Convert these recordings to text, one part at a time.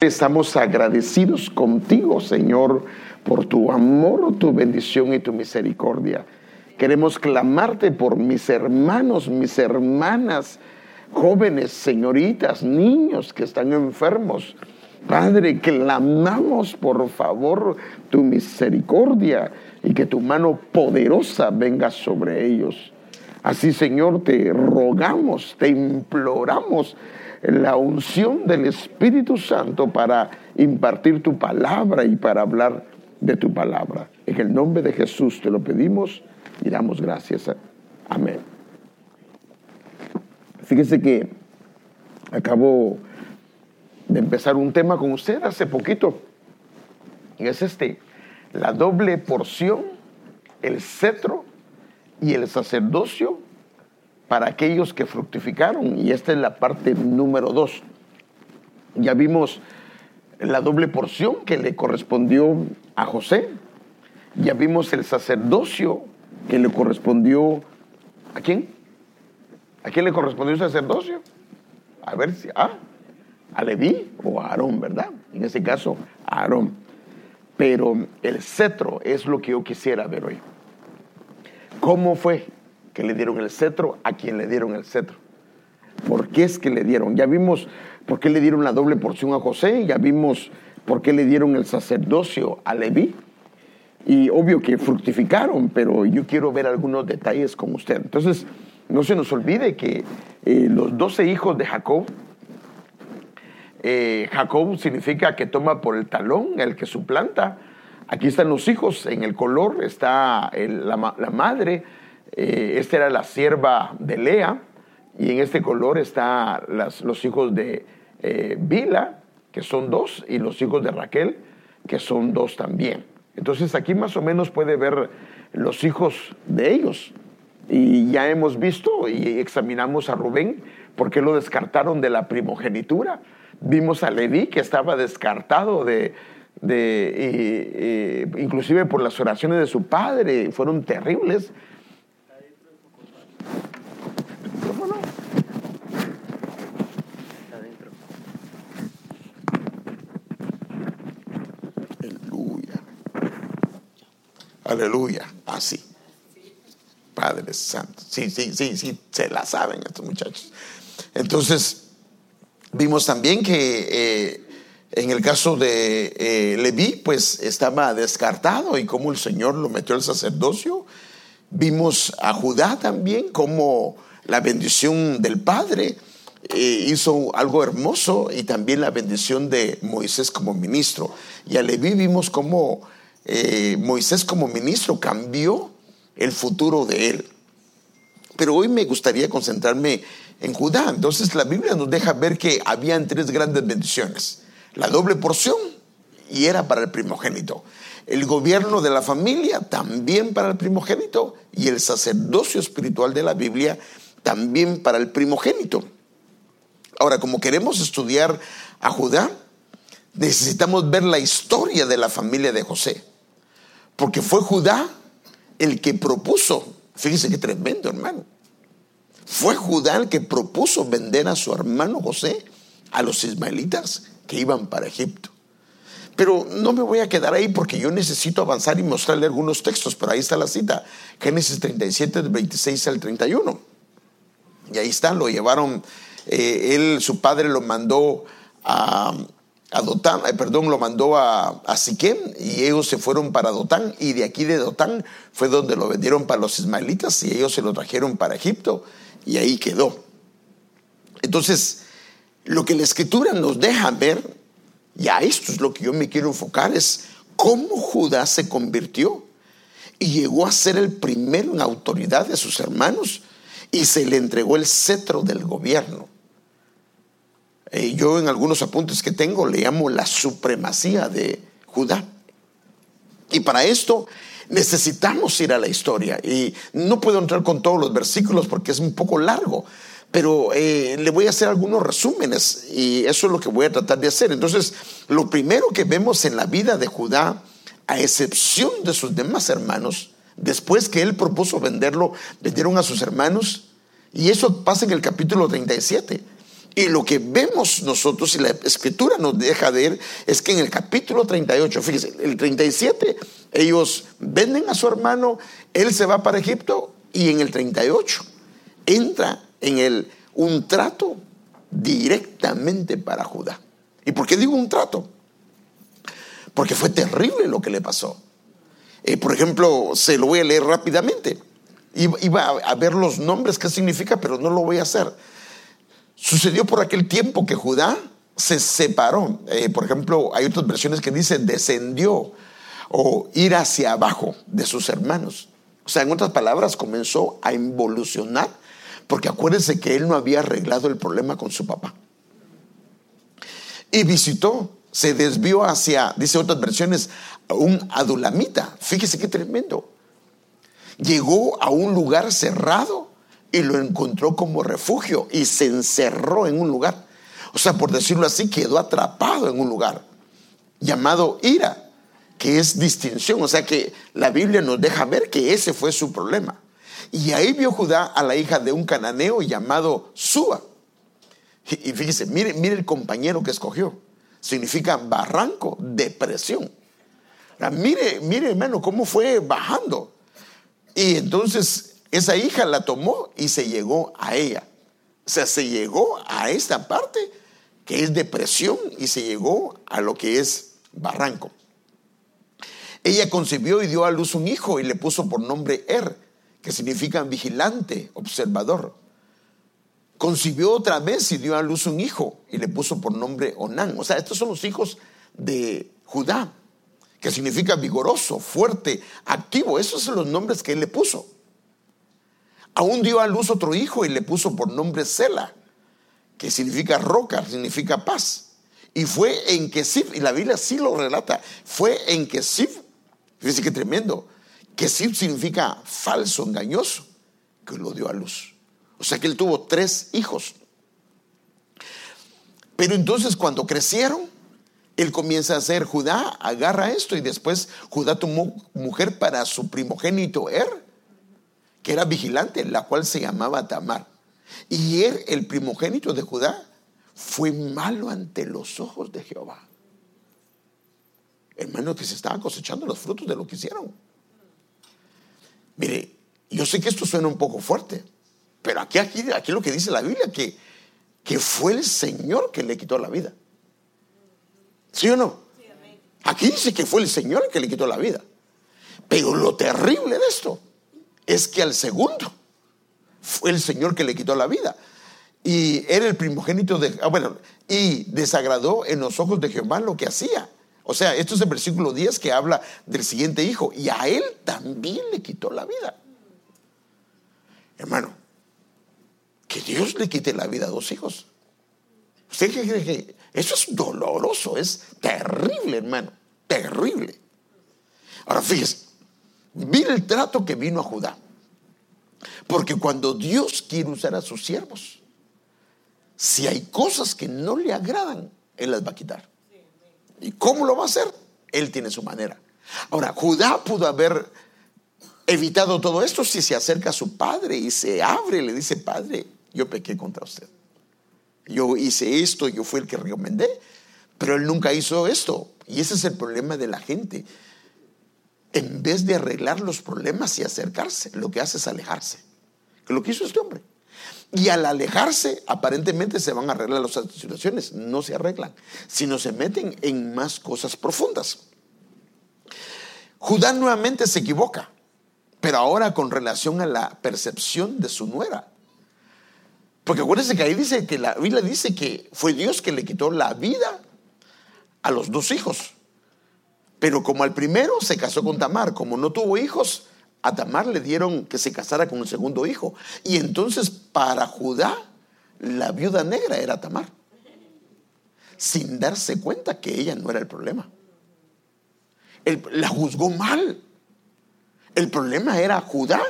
Estamos agradecidos contigo, Señor, por tu amor, tu bendición y tu misericordia. Queremos clamarte por mis hermanos, mis hermanas, jóvenes, señoritas, niños que están enfermos. Padre, clamamos por favor tu misericordia y que tu mano poderosa venga sobre ellos. Así, Señor, te rogamos, te imploramos la unción del Espíritu Santo para impartir tu palabra y para hablar de tu palabra. En el nombre de Jesús te lo pedimos y damos gracias. Amén. Fíjese que acabo de empezar un tema con usted hace poquito. Y es este, la doble porción, el cetro y el sacerdocio para aquellos que fructificaron. Y esta es la parte número dos. Ya vimos la doble porción que le correspondió a José. Ya vimos el sacerdocio que le correspondió a quién? ¿A quién le correspondió el sacerdocio? A ver si, ah, a Leví o a Aarón, ¿verdad? En ese caso, a Aarón. Pero el cetro es lo que yo quisiera ver hoy. ¿Cómo fue que le dieron el cetro a quien le dieron el cetro? ¿Por qué es que le dieron? Ya vimos por qué le dieron la doble porción a José, ya vimos por qué le dieron el sacerdocio a Leví. Y obvio que fructificaron, pero yo quiero ver algunos detalles con usted. Entonces, no se nos olvide que eh, los doce hijos de Jacob, eh, Jacob significa que toma por el talón, el que suplanta. Aquí están los hijos, en el color está la, madre, eh, esta era la sierva de Lea, y en este color están los hijos de Bila, que son dos, y los hijos de Raquel, que son dos también. Entonces aquí más o menos puede ver los hijos de ellos. Y ya hemos visto y examinamos a Rubén porque lo descartaron de la primogenitura. Vimos a Leví que estaba descartado de, de inclusive por las oraciones de su padre, fueron terribles. Aleluya. Así. Padre Santo. Sí, sí, sí, sí, se la saben estos muchachos. Entonces, vimos también que eh, en el caso de eh, Leví, pues estaba descartado y cómo el Señor lo metió al sacerdocio. Vimos a Judá también, como la bendición del Padre eh, hizo algo hermoso y también la bendición de Moisés como ministro. Y a Leví vimos cómo eh, Moisés como ministro cambió el futuro de él. Pero hoy me gustaría concentrarme en Judá. Entonces la Biblia nos deja ver que habían tres grandes bendiciones. La doble porción y era para el primogénito. El gobierno de la familia también para el primogénito y el sacerdocio espiritual de la Biblia también para el primogénito. Ahora, como queremos estudiar a Judá, necesitamos ver la historia de la familia de José. Porque fue Judá el que propuso, fíjese qué tremendo hermano, fue Judá el que propuso vender a su hermano José a los ismaelitas que iban para Egipto. Pero no me voy a quedar ahí porque yo necesito avanzar y mostrarle algunos textos, pero ahí está la cita, Génesis 37, 26 al 31. Y ahí está, lo llevaron, eh, él, su padre lo mandó a, perdón, lo mandó a, a Siquem y ellos se fueron para Dotán y de aquí de Dotán fue donde lo vendieron para los ismaelitas y ellos se lo trajeron para Egipto y ahí quedó. Entonces, lo que la escritura nos deja ver, y a esto es lo que yo me quiero enfocar, es cómo Judá se convirtió y llegó a ser el primero en autoridad de sus hermanos y se le entregó el cetro del gobierno. Eh, yo en algunos apuntes que tengo le llamo la supremacía de Judá. Y para esto necesitamos ir a la historia. Y no puedo entrar con todos los versículos porque es un poco largo, pero eh, le voy a hacer algunos resúmenes y eso es lo que voy a tratar de hacer. Entonces, lo primero que vemos en la vida de Judá, a excepción de sus demás hermanos, después que él propuso venderlo, vendieron a sus hermanos, y eso pasa en el capítulo 37 Y lo que vemos nosotros y la escritura nos deja ver es que en el capítulo 38, fíjese, el 37, ellos venden a su hermano, él se va para Egipto y en el 38 entra en el, un trato directamente para Judá. ¿Y por qué digo un trato? Porque fue terrible lo que le pasó. Eh, por ejemplo, se lo voy a leer rápidamente. Iba a ver los nombres, qué significa, pero no lo voy a hacer. Sucedió por aquel tiempo que Judá se separó. Eh, por ejemplo, hay otras versiones que dicen descendió o ir hacia abajo de sus hermanos. O sea, en otras palabras, comenzó a involucionar, porque acuérdense que él no había arreglado el problema con su papá. Y visitó, se desvió hacia, dice otras versiones, un adulamita. Fíjese qué tremendo llegó a un lugar cerrado y lo encontró como refugio y se encerró en un lugar. O sea, por decirlo así, quedó atrapado en un lugar llamado ira, que es distinción. O sea que la Biblia nos deja ver que ese fue su problema. Y ahí vio Judá a la hija de un cananeo llamado Súa. Y fíjese, mire, mire el compañero que escogió. Significa barranco, depresión. Mire, mire hermano, cómo fue bajando. Y entonces esa hija la tomó y se llegó a ella. O sea, se llegó a esta parte que es depresión y se llegó a lo que es barranco. Ella concibió y dio a luz un hijo y le puso por nombre Er, que significa vigilante, observador. Concibió otra vez y dio a luz un hijo y le puso por nombre Onán. O sea, estos son los hijos de Judá que significa vigoroso, fuerte, activo. Esos son los nombres que él le puso. Aún dio a luz otro hijo y le puso por nombre Sela, que significa roca, significa paz. Y fue en Kesif, y la Biblia sí lo relata, fue en Kesif, fíjese que tremendo, Kesif significa falso, engañoso, que lo dio a luz. O sea que él tuvo tres hijos. Pero entonces cuando crecieron, él comienza a hacer Judá, agarra esto y después Judá tomó mujer para su primogénito Er, que era vigilante, la cual se llamaba Tamar. Y Er, el primogénito de Judá, fue malo ante los ojos de Jehová. Hermano, que se estaban cosechando los frutos de lo que hicieron. Mire, yo sé que esto suena un poco fuerte, pero aquí, aquí, aquí lo que dice la Biblia, que, que fue el Señor que le quitó la vida. ¿Sí o no? Aquí dice que fue el Señor el que le quitó la vida. Pero lo terrible de esto es que al segundo fue el Señor que le quitó la vida. Y era el primogénito de... Ah, bueno, y desagradó en los ojos de Jehová lo que hacía. O sea, esto es el versículo 10 que habla del siguiente hijo. Y a él también le quitó la vida. Hermano, que Dios le quite la vida a dos hijos. ¿Usted cree que eso es doloroso, es terrible, hermano, terrible. Ahora fíjese, mire el trato que vino a Judá. Porque cuando Dios quiere usar a sus siervos, si hay cosas que no le agradan, Él las va a quitar. ¿Y cómo lo va a hacer? Él tiene su manera. Ahora, Judá pudo haber evitado todo esto si se acerca a su padre y se abre y le dice, padre, yo pequé contra usted yo hice esto, yo fui el que recomendé, pero él nunca hizo esto. Y ese es el problema de la gente. En vez de arreglar los problemas y acercarse, lo que hace es alejarse. Que lo que hizo este hombre. Y al alejarse, aparentemente se van a arreglar las situaciones. No se arreglan, sino se meten en más cosas profundas. Judá nuevamente se equivoca, pero ahora con relación a la percepción de su nuera. Porque acuérdense que ahí dice que la Biblia dice que fue Dios que le quitó la vida a los dos hijos. Pero como al primero se casó con Tamar, como no tuvo hijos, a Tamar le dieron que se casara con el segundo hijo. Y entonces para Judá, la viuda negra era Tamar. Sin darse cuenta que ella no era el problema. la juzgó mal. El problema era Judá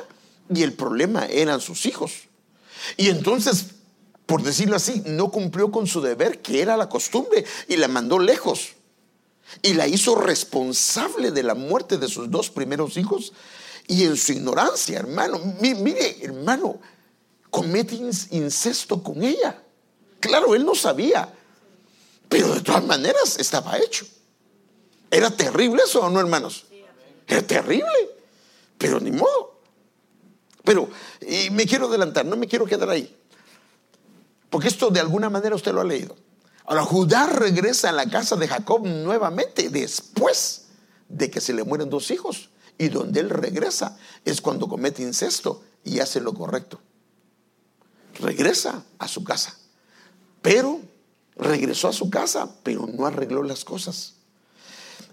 y el problema eran sus hijos. Y entonces, por decirlo así, no cumplió con su deber, que era la costumbre, y la mandó lejos. Y la hizo responsable de la muerte de sus dos primeros hijos. Y en su ignorancia, hermano, mire, hermano, comete incesto con ella. Claro, él no sabía, pero de todas maneras estaba hecho. ¿Era terrible eso o no, hermanos? Era terrible, pero ni modo. Pero, y me quiero adelantar, no me quiero quedar ahí. Porque esto de alguna manera usted lo ha leído. Ahora, Judá regresa a la casa de Jacob nuevamente después de que se le mueren dos hijos. Y donde él regresa es cuando comete incesto y hace lo correcto. Regresa a su casa. Pero regresó a su casa, pero no arregló las cosas.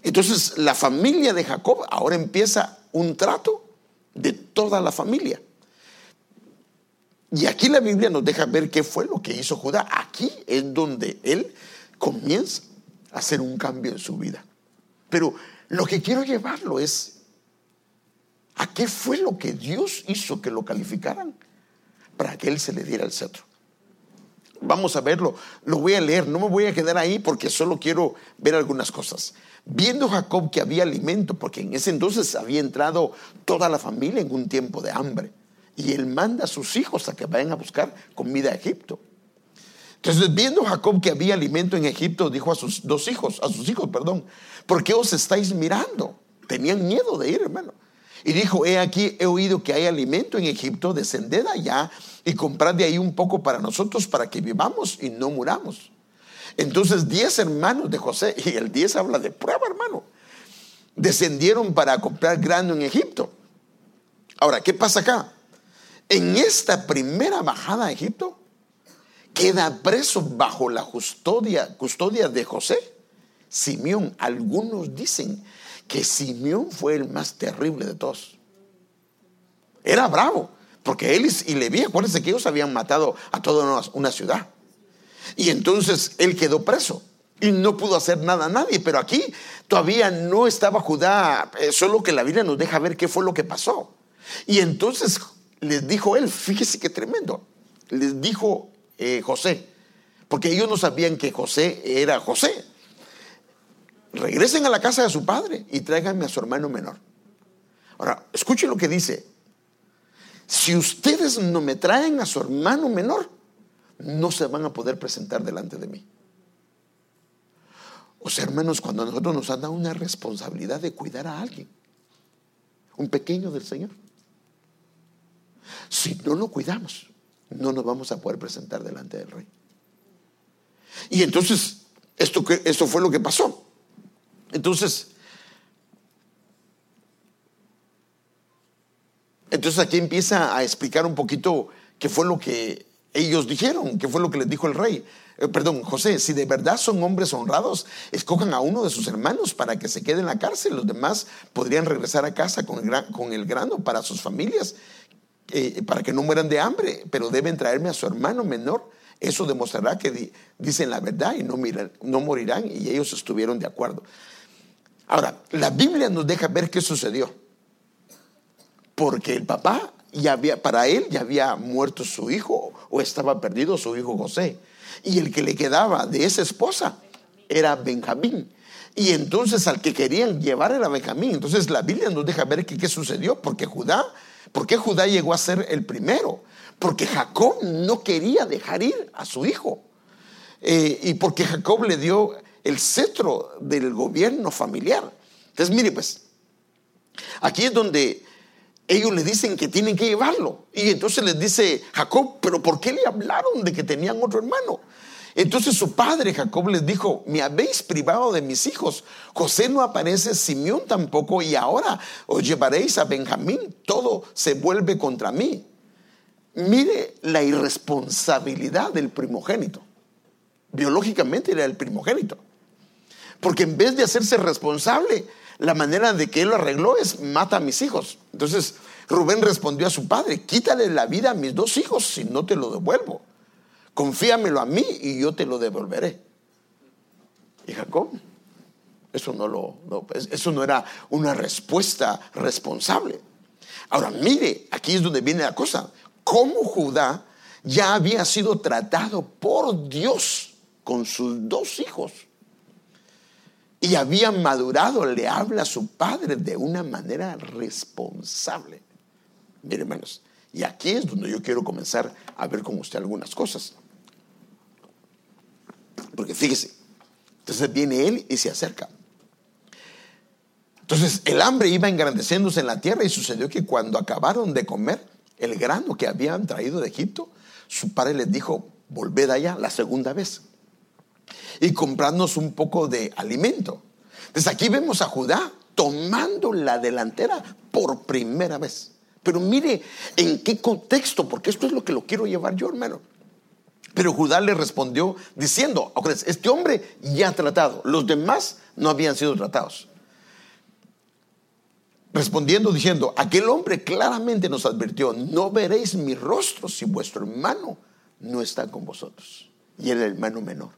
Entonces la familia de Jacob ahora empieza un trato de toda la familia. Y aquí la Biblia nos deja ver qué fue lo que hizo Judá. Aquí es donde él comienza a hacer un cambio en su vida. Pero lo que quiero llevarlo es a qué fue lo que Dios hizo que lo calificaran para que él se le diera el cetro. Vamos a verlo, lo voy a leer, no me voy a quedar ahí porque solo quiero ver algunas cosas. Viendo Jacob que había alimento, porque en ese entonces había entrado toda la familia en un tiempo de hambre, y él manda a sus hijos a que vayan a buscar comida a Egipto. Entonces, viendo Jacob que había alimento en Egipto, dijo a sus dos hijos, a sus hijos, perdón, ¿por qué os estáis mirando? Tenían miedo de ir, hermano. Y dijo, he aquí, he oído que hay alimento en Egipto, descended allá y comprad de ahí un poco para nosotros, para que vivamos y no muramos. Entonces diez hermanos de José, y el diez habla de prueba, hermano, descendieron para comprar grano en Egipto. Ahora, ¿qué pasa acá? En esta primera bajada a Egipto, queda preso bajo la custodia, de José, Simeón. Algunos dicen que Simeón fue el más terrible de todos. Era bravo, porque él y Leví, acuérdense que ellos habían matado a toda una ciudad. Y entonces él quedó preso y no pudo hacer nada a nadie. Pero aquí todavía no estaba Judá, eh, solo que la Biblia nos deja ver qué fue lo que pasó. Y entonces les dijo él, fíjese qué tremendo, les dijo eh, José, porque ellos no sabían que José era José. Regresen a la casa de su padre y tráiganme a su hermano menor. Ahora, escuchen lo que dice. Si ustedes no me traen a su hermano menor, no se van a poder presentar delante de mí. O sea, hermanos, cuando a nosotros nos han dado una responsabilidad de cuidar a alguien, un pequeño del Señor, si no lo cuidamos, no nos vamos a poder presentar delante del rey. Y entonces, esto, esto fue lo que pasó. Entonces, entonces aquí empieza a explicar un poquito qué fue lo que ellos dijeron, qué fue lo que les dijo el rey. Eh, perdón, José, si de verdad son hombres honrados, escojan a uno de sus hermanos para que se quede en la cárcel. Los demás podrían regresar a casa con el, con el grano para sus familias eh, para que no mueran de hambre, pero deben traerme a su hermano menor. Eso demostrará que dicen la verdad y no, no morirán y ellos estuvieron de acuerdo. Ahora, la Biblia nos deja ver qué sucedió. Porque el papá ya había, para él ya había muerto su hijo o estaba perdido su hijo José. Y el que le quedaba de esa esposa era Benjamín. Y entonces al que querían llevar era Benjamín. Entonces la Biblia nos deja ver qué sucedió. Porque Judá ¿Por qué Judá llegó a ser el primero? Porque Jacob no quería dejar ir a su hijo. Eh, y porque Jacob le dio el cetro del gobierno familiar. Entonces, mire, pues, aquí es donde ellos le dicen que tienen que llevarlo. Y entonces les dice Jacob, pero ¿por qué le hablaron de que tenían otro hermano? Entonces su padre Jacob les dijo, me habéis privado de mis hijos. José no aparece, Simeón tampoco, y ahora os llevaréis a Benjamín. Todo se vuelve contra mí. Mire la irresponsabilidad del primogénito. Biológicamente era el primogénito. Porque en vez de hacerse responsable, la manera de que él lo arregló es mata a mis hijos. Entonces Rubén respondió a su padre, quítale la vida a mis dos hijos si no te lo devuelvo confíamelo a mí y yo te lo devolveré. Y Jacob, eso no, lo, eso no era una respuesta responsable. Ahora, mire, aquí es donde viene la cosa. Cómo Judá ya había sido tratado por Dios con sus dos hijos. Y había madurado, le habla a su padre de una manera responsable. Mire, hermanos, y aquí es donde yo quiero comenzar a ver con usted algunas cosas. Porque fíjese, entonces viene él y se acerca. Entonces el hambre iba engrandeciéndose en la tierra y sucedió que cuando acabaron de comer el grano que habían traído de Egipto, su padre les dijo, volved allá la segunda vez y comprarnos un poco de alimento. Desde aquí vemos a Judá tomando la delantera por primera vez. Pero mire en qué contexto, porque esto es lo que lo quiero llevar yo, hermano. Pero Judá le respondió diciendo, este hombre ya ha tratado, los demás no habían sido tratados. Respondiendo diciendo, aquel hombre claramente nos advirtió, no veréis mi rostro si vuestro hermano no está con vosotros. Y el hermano menor.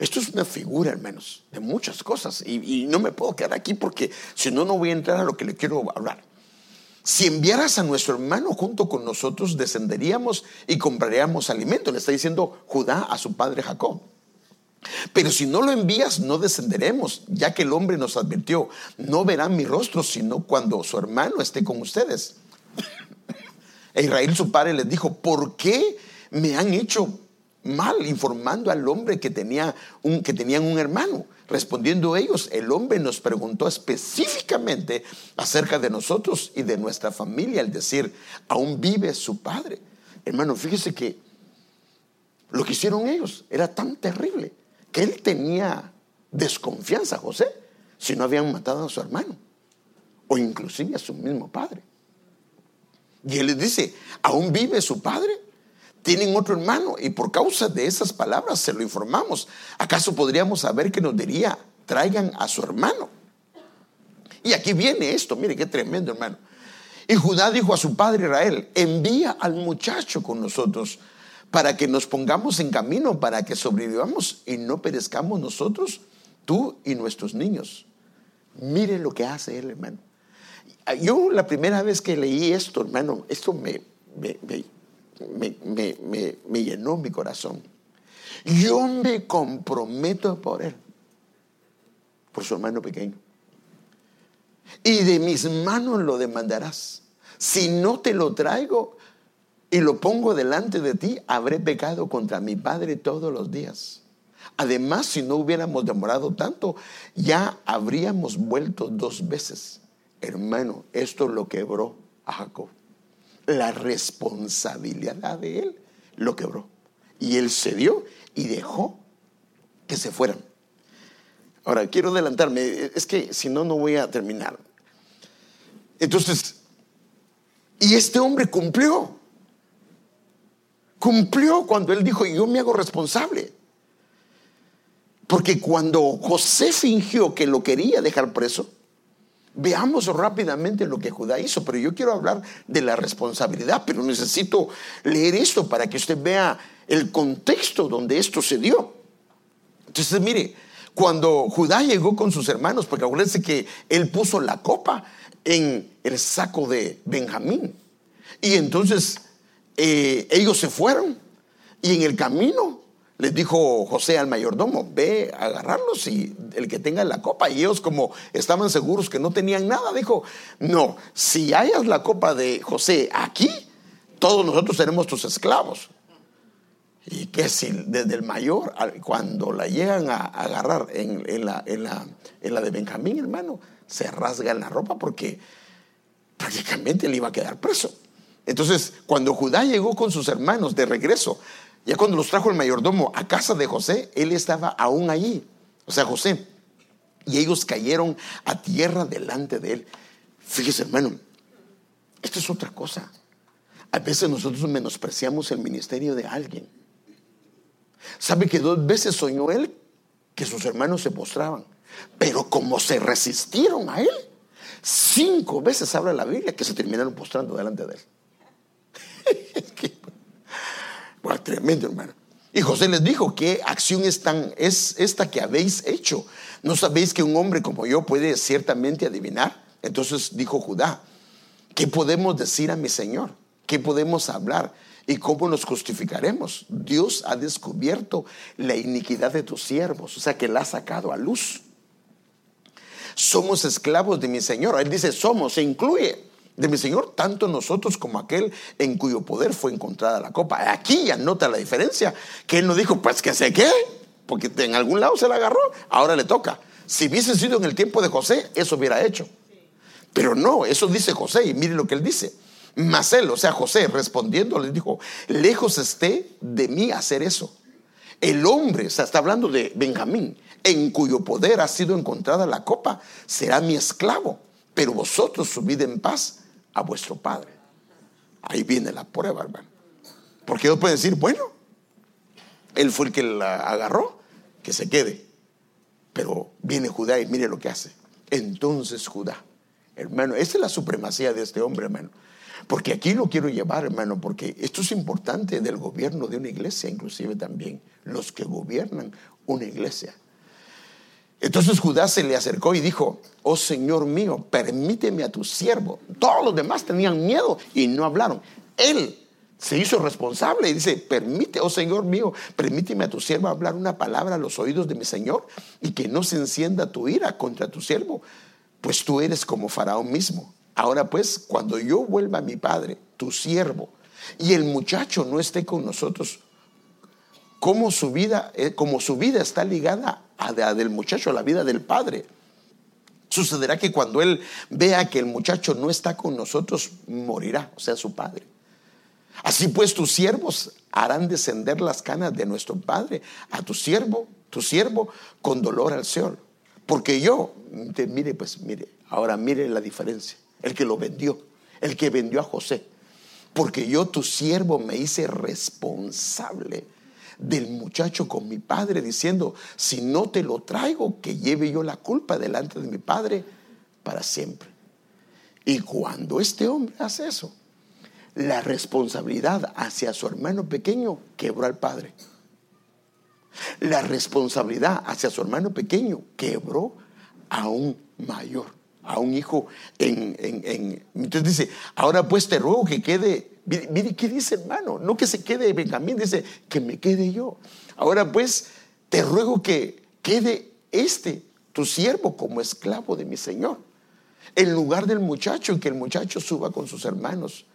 Esto es una figura, hermanos, de muchas cosas. Y, no me puedo quedar aquí porque si no, no voy a entrar a lo que le quiero hablar. Si enviaras a nuestro hermano junto con nosotros, descenderíamos y compraríamos alimento. Le está diciendo Judá a su padre Jacob. Pero si no lo envías, no descenderemos, ya que el hombre nos advirtió, no verán mi rostro, sino cuando su hermano esté con ustedes. E Israel, su padre, les dijo, ¿por qué me han hecho mal informando al hombre que, tenía un, que tenían un hermano? Respondiendo ellos, el hombre nos preguntó específicamente acerca de nosotros y de nuestra familia, al decir, aún vive su padre. Hermano, fíjese que lo que hicieron ellos era tan terrible que él tenía desconfianza, José, si no habían matado a su hermano o inclusive a su mismo padre. Y él les dice, ¿aún vive su padre? Tienen otro hermano y por causa de esas palabras se lo informamos. ¿Acaso podríamos saber que nos diría, traigan a su hermano? Y aquí viene esto, mire qué tremendo hermano. Y Judá dijo a su padre Israel, envía al muchacho con nosotros para que nos pongamos en camino, para que sobrevivamos y no perezcamos nosotros, tú y nuestros niños. Mire lo que hace él, hermano. Yo la primera vez que leí esto, hermano, esto me, me, llenó mi corazón. Yo me comprometo por él, por su hermano pequeño. Y de mis manos lo demandarás. Si no te lo traigo, y lo pongo delante de ti, habré pecado contra mi Padre todos los días. Además, si no hubiéramos demorado tanto, ya habríamos vuelto dos veces. Hermano, esto lo quebró a Jacob. La responsabilidad de él lo quebró. Y él cedió y dejó que se fueran. Ahora, quiero adelantarme, es que si no, no voy a terminar. Entonces, y este hombre cumplió cumplió cuando él dijo, yo me hago responsable. Porque cuando José fingió que lo quería dejar preso, veamos rápidamente lo que Judá hizo, pero yo quiero hablar de la responsabilidad, pero necesito leer esto para que usted vea el contexto donde esto se dio. Entonces, mire, cuando Judá llegó con sus hermanos, porque acuérdense que él puso la copa en el saco de Benjamín, y entonces eh, ellos se fueron y en el camino les dijo José al mayordomo, ve a agarrarlos y el que tenga la copa. Y ellos como estaban seguros que no tenían nada, dijo, no, si hayas la copa de José aquí, todos nosotros seremos tus esclavos. Y que si desde el mayor, cuando la llegan a agarrar en, la, en, la, en la de Benjamín, hermano, se rasga la ropa porque prácticamente le iba a quedar preso. Entonces, cuando Judá llegó con sus hermanos de regreso, ya cuando los trajo el mayordomo a casa de José, él estaba aún allí, o sea, José. Y ellos cayeron a tierra delante de él. Fíjese, hermano, esto es otra cosa. A veces nosotros menospreciamos el ministerio de alguien. ¿Sabe que dos veces soñó él que sus hermanos se postraban? Pero como se resistieron a él, cinco veces habla la Biblia que se terminaron postrando delante de él. bueno, tremendo, hermano. Y José les dijo, ¿qué acción es, tan, es esta que habéis hecho? ¿No sabéis que un hombre como yo puede ciertamente adivinar? Entonces dijo Judá, ¿qué podemos decir a mi Señor? ¿Qué podemos hablar? ¿Y cómo nos justificaremos? Dios ha descubierto la iniquidad de tus siervos, o sea que la ha sacado a luz. Somos esclavos de mi Señor. Él dice, somos, se incluye de mi Señor, tanto nosotros como aquel en cuyo poder fue encontrada la copa. Aquí ya nota la diferencia, que él no dijo, pues que se quede, porque en algún lado se la agarró, ahora le toca. Si hubiese sido en el tiempo de José, eso hubiera hecho. Pero no, eso dice José, y mire lo que él dice. Mas él, o sea, José, respondiendo, le dijo, lejos esté de mí hacer eso. El hombre, o sea, está hablando de Benjamín, en cuyo poder ha sido encontrada la copa, será mi esclavo, pero vosotros subid en paz a vuestro padre. Ahí viene la prueba, hermano. Porque ellos pueden decir, bueno, él fue el que la agarró, que se quede. Pero viene Judá y mire lo que hace. Entonces Judá, hermano, esa es la supremacía de este hombre, hermano. Porque aquí lo quiero llevar, hermano, porque esto es importante del gobierno de una iglesia, inclusive también, los que gobiernan una iglesia. Entonces Judá se le acercó y dijo, oh Señor mío, permíteme a tu siervo. Todos los demás tenían miedo y no hablaron. Él se hizo responsable y dice, permite, oh Señor mío, permíteme a tu siervo hablar una palabra a los oídos de mi Señor y que no se encienda tu ira contra tu siervo, pues tú eres como Faraón mismo. Ahora pues, cuando yo vuelva a mi padre, tu siervo, y el muchacho no esté con nosotros, como su vida, eh, como su vida está ligada a del muchacho, a la vida del padre. Sucederá que cuando él vea que el muchacho no está con nosotros, morirá, o sea, su padre. Así pues, tus siervos harán descender las canas de nuestro padre a tu siervo, tu siervo, con dolor al Señor. Porque yo, mire, pues mire, ahora mire la diferencia. El que lo vendió, el que vendió a José. Porque yo, tu siervo, me hice responsable del muchacho con mi padre diciendo, si no te lo traigo, que lleve yo la culpa delante de mi padre para siempre. Y cuando este hombre hace eso, la responsabilidad hacia su hermano pequeño quebró al padre. La responsabilidad hacia su hermano pequeño quebró a un mayor, a un hijo en, en entonces dice, ahora pues te ruego que quede Mire, ¿qué dice hermano? No que se quede Benjamín, dice que me quede yo. Ahora pues, te ruego que quede este, tu siervo, como esclavo de mi Señor, en lugar del muchacho, y que el muchacho suba con sus hermanos.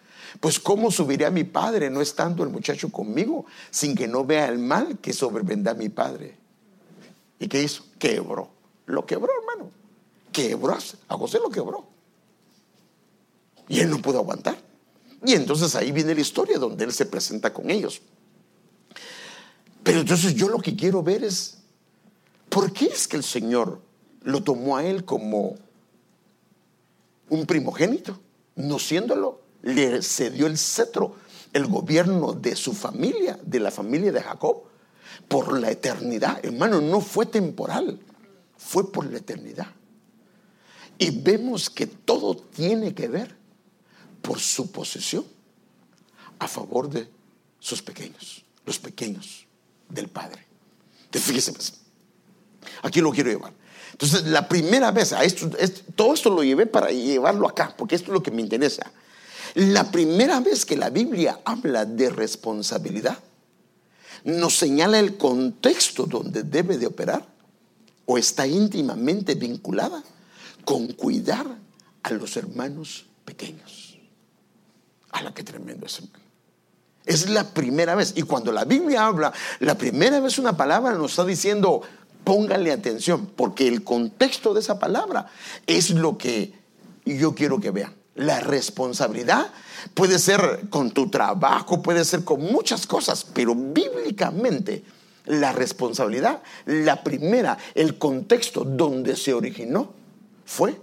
Pues cómo subiré a mi padre no estando el muchacho conmigo, sin que no vea el mal que sobrevendrá mi padre. ¿Y qué hizo? Quebró. Lo quebró, hermano. Quebró. A José lo quebró. Y él no pudo aguantar. Y entonces ahí viene la historia donde él se presenta con ellos. Pero entonces yo lo que quiero ver es, ¿por qué es que el Señor lo tomó a él como un primogénito? No siéndolo, le cedió el cetro, el gobierno de su familia, de la familia de Jacob, por la eternidad. Hermano, no fue temporal, fue por la eternidad. Y vemos que todo tiene que ver por su posesión a favor de sus pequeños, los pequeños del Padre. Entonces, fíjese más. Aquí lo quiero llevar. Entonces, la primera vez, todo esto lo llevé para llevarlo acá, porque esto es lo que me interesa. La primera vez que la Biblia habla de responsabilidad, nos señala el contexto donde debe de operar o está íntimamente vinculada con cuidar a los hermanos pequeños. ¡Hala, qué tremendo es! Es la primera vez. Y cuando la Biblia habla, la primera vez una palabra nos está diciendo, póngale atención, porque el contexto de esa palabra es lo que yo quiero que vean. La responsabilidad puede ser con tu trabajo, puede ser con muchas cosas, pero bíblicamente la responsabilidad, la primera, el contexto donde se originó fue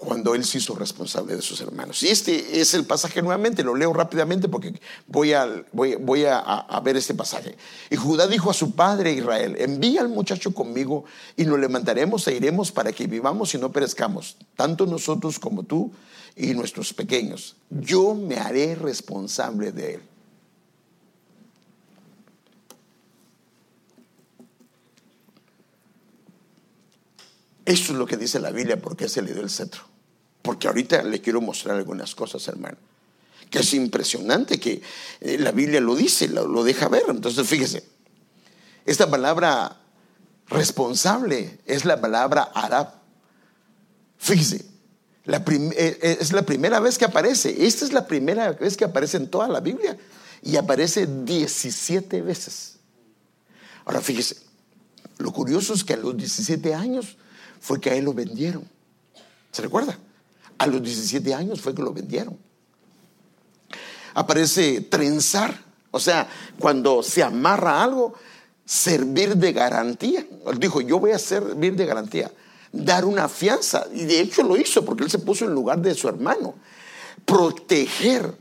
cuando él se hizo responsable de sus hermanos. Y este es el pasaje nuevamente, lo leo rápidamente porque voy a, voy, a, ver este pasaje. Y Judá dijo a su padre Israel, envía al muchacho conmigo y nos levantaremos e iremos para que vivamos y no perezcamos, tanto nosotros como tú y nuestros pequeños. Yo me haré responsable de él. Esto es lo que dice la Biblia porque se le dio el cetro. Porque ahorita le quiero mostrar algunas cosas, hermano. Que es impresionante que eh, la Biblia lo dice, lo, deja ver. Entonces, fíjese, esta palabra responsable es la palabra Arab. Fíjese, eh, eh, es la primera vez que aparece. Esta es la primera vez que aparece en toda la Biblia. Y aparece 17 veces. Ahora fíjese, lo curioso es que a los 17 años fue que a él lo vendieron. ¿Se recuerda? A los 17 años fue que lo vendieron. Aparece trenzar, o sea, cuando se amarra algo, servir de garantía. Dijo, yo voy a servir de garantía, dar una fianza. Y de hecho lo hizo porque él se puso en lugar de su hermano. Proteger,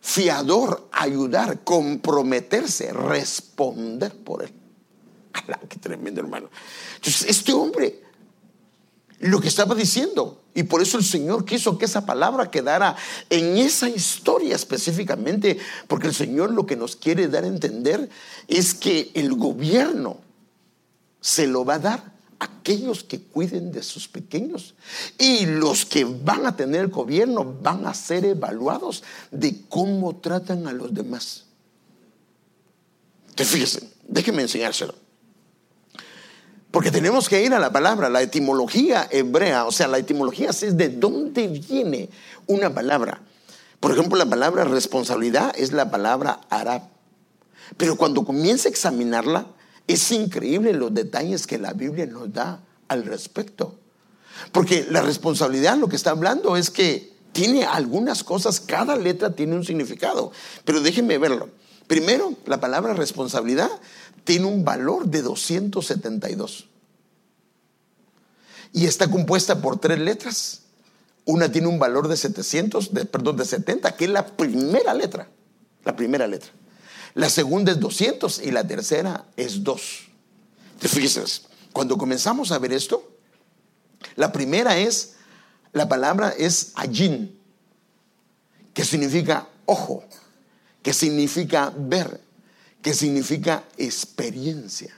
fiador, ayudar, comprometerse, responder por él. ¡Qué tremendo hermano! Entonces, este hombre lo que estaba diciendo. Y por eso el Señor quiso que esa palabra quedara en esa historia específicamente, porque el Señor lo que nos quiere dar a entender es que el gobierno se lo va a dar a aquellos que cuiden de sus pequeños. Y los que van a tener gobierno van a ser evaluados de cómo tratan a los demás. Entonces, fíjense, déjenme enseñárselo. Porque tenemos que ir a la palabra, la etimología hebrea, o sea, la etimología es de dónde viene una palabra. Por ejemplo, la palabra responsabilidad es la palabra arab. Pero cuando comienza a examinarla, es increíble los detalles que la Biblia nos da al respecto. Porque la responsabilidad lo que está hablando es que tiene algunas cosas, cada letra tiene un significado. Pero déjenme verlo. Primero, la palabra responsabilidad tiene un valor de 272. Y está compuesta por tres letras. Una tiene un valor de 700, de, perdón, de 70, que es la primera letra. La primera letra. La segunda es 200 y la tercera es 2. Te fijas, cuando comenzamos a ver esto, la primera es, la palabra es ayin, que significa ojo, que significa ver, que significa experiencia.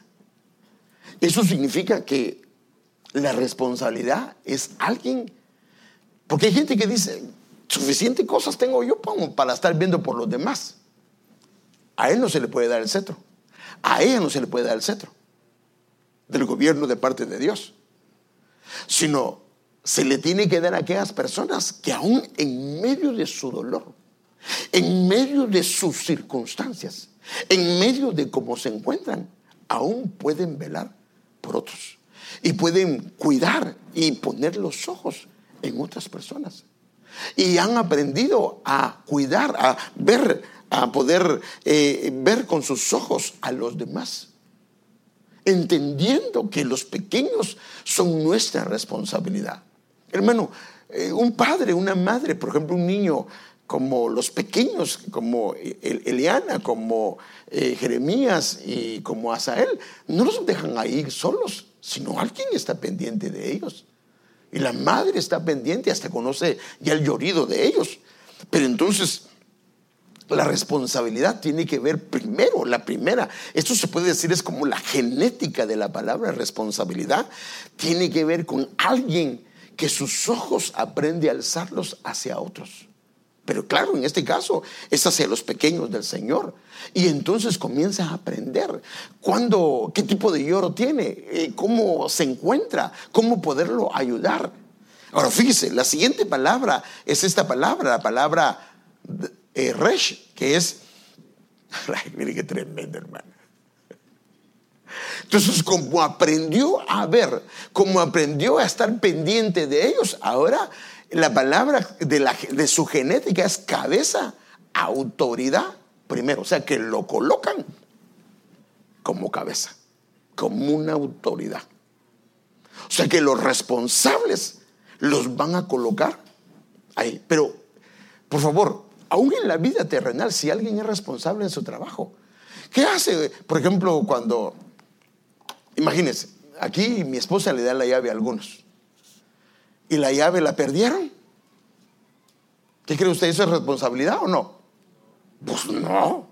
Eso significa que la responsabilidad es alguien, porque hay gente que dice, suficientes cosas tengo yo para estar viendo por los demás. A él no se le puede dar el cetro, a ella no se le puede dar el cetro del gobierno de parte de Dios, sino se le tiene que dar a aquellas personas que aún en medio de su dolor, en medio de sus circunstancias, en medio de cómo se encuentran, aún pueden velar por otros y pueden cuidar y poner los ojos en otras personas. Y han aprendido a cuidar, a ver, a poder eh, ver con sus ojos a los demás, entendiendo que los pequeños son nuestra responsabilidad. Hermano, eh, un padre, una madre, por ejemplo, un niño como los pequeños, como Eliana, como eh, Jeremías y como Asael, no los dejan ahí solos, sino alguien está pendiente de ellos. Y la madre está pendiente, hasta conoce ya el llorido de ellos. Pero entonces, la responsabilidad tiene que ver primero, la primera, esto se puede decir es como la genética de la palabra responsabilidad, tiene que ver con alguien que sus ojos aprende a alzarlos hacia otros. Pero claro, en este caso es hacia los pequeños del Señor. Y entonces comienza a aprender cuándo, qué tipo de lloro tiene, eh, cómo se encuentra, cómo poderlo ayudar. Ahora fíjese, la siguiente palabra es esta palabra, la palabra eh, resh, que es, mire qué tremendo hermano. Entonces, como aprendió a ver, como aprendió a estar pendiente de ellos, ahora la palabra de, su genética es cabeza, autoridad, primero. O sea, que lo colocan como cabeza, como una autoridad. O sea, que los responsables los van a colocar ahí. Pero, por favor, aún en la vida terrenal, si alguien es responsable en su trabajo, ¿qué hace? Por ejemplo, cuando, imagínense, aquí mi esposa le da la llave a algunos y la llave la perdieron. ¿Qué cree usted? ¿Eso es responsabilidad o no? Pues no.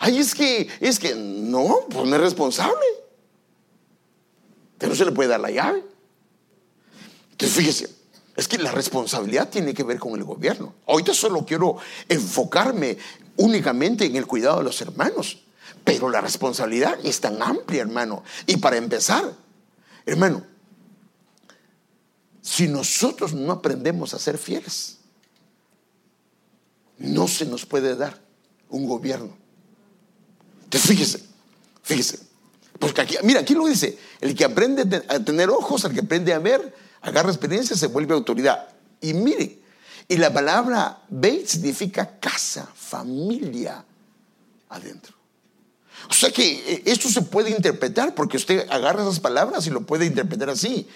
Ay, es que, es que no, pues no es responsable. Pero no se le puede dar la llave. Entonces, fíjese, es que la responsabilidad tiene que ver con el gobierno. Ahorita solo quiero enfocarme únicamente en el cuidado de los hermanos. Pero la responsabilidad es tan amplia, hermano. Y para empezar, hermano, si nosotros no aprendemos a ser fieles, no se nos puede dar un gobierno. Entonces, fíjese, fíjese. Porque aquí, mira, aquí lo dice, el que aprende a tener ojos, el que aprende a ver, agarra experiencia, se vuelve autoridad. Y mire, y la palabra Beit significa casa, familia adentro. O sea que eh, esto se puede interpretar porque usted agarra esas palabras y lo puede interpretar así.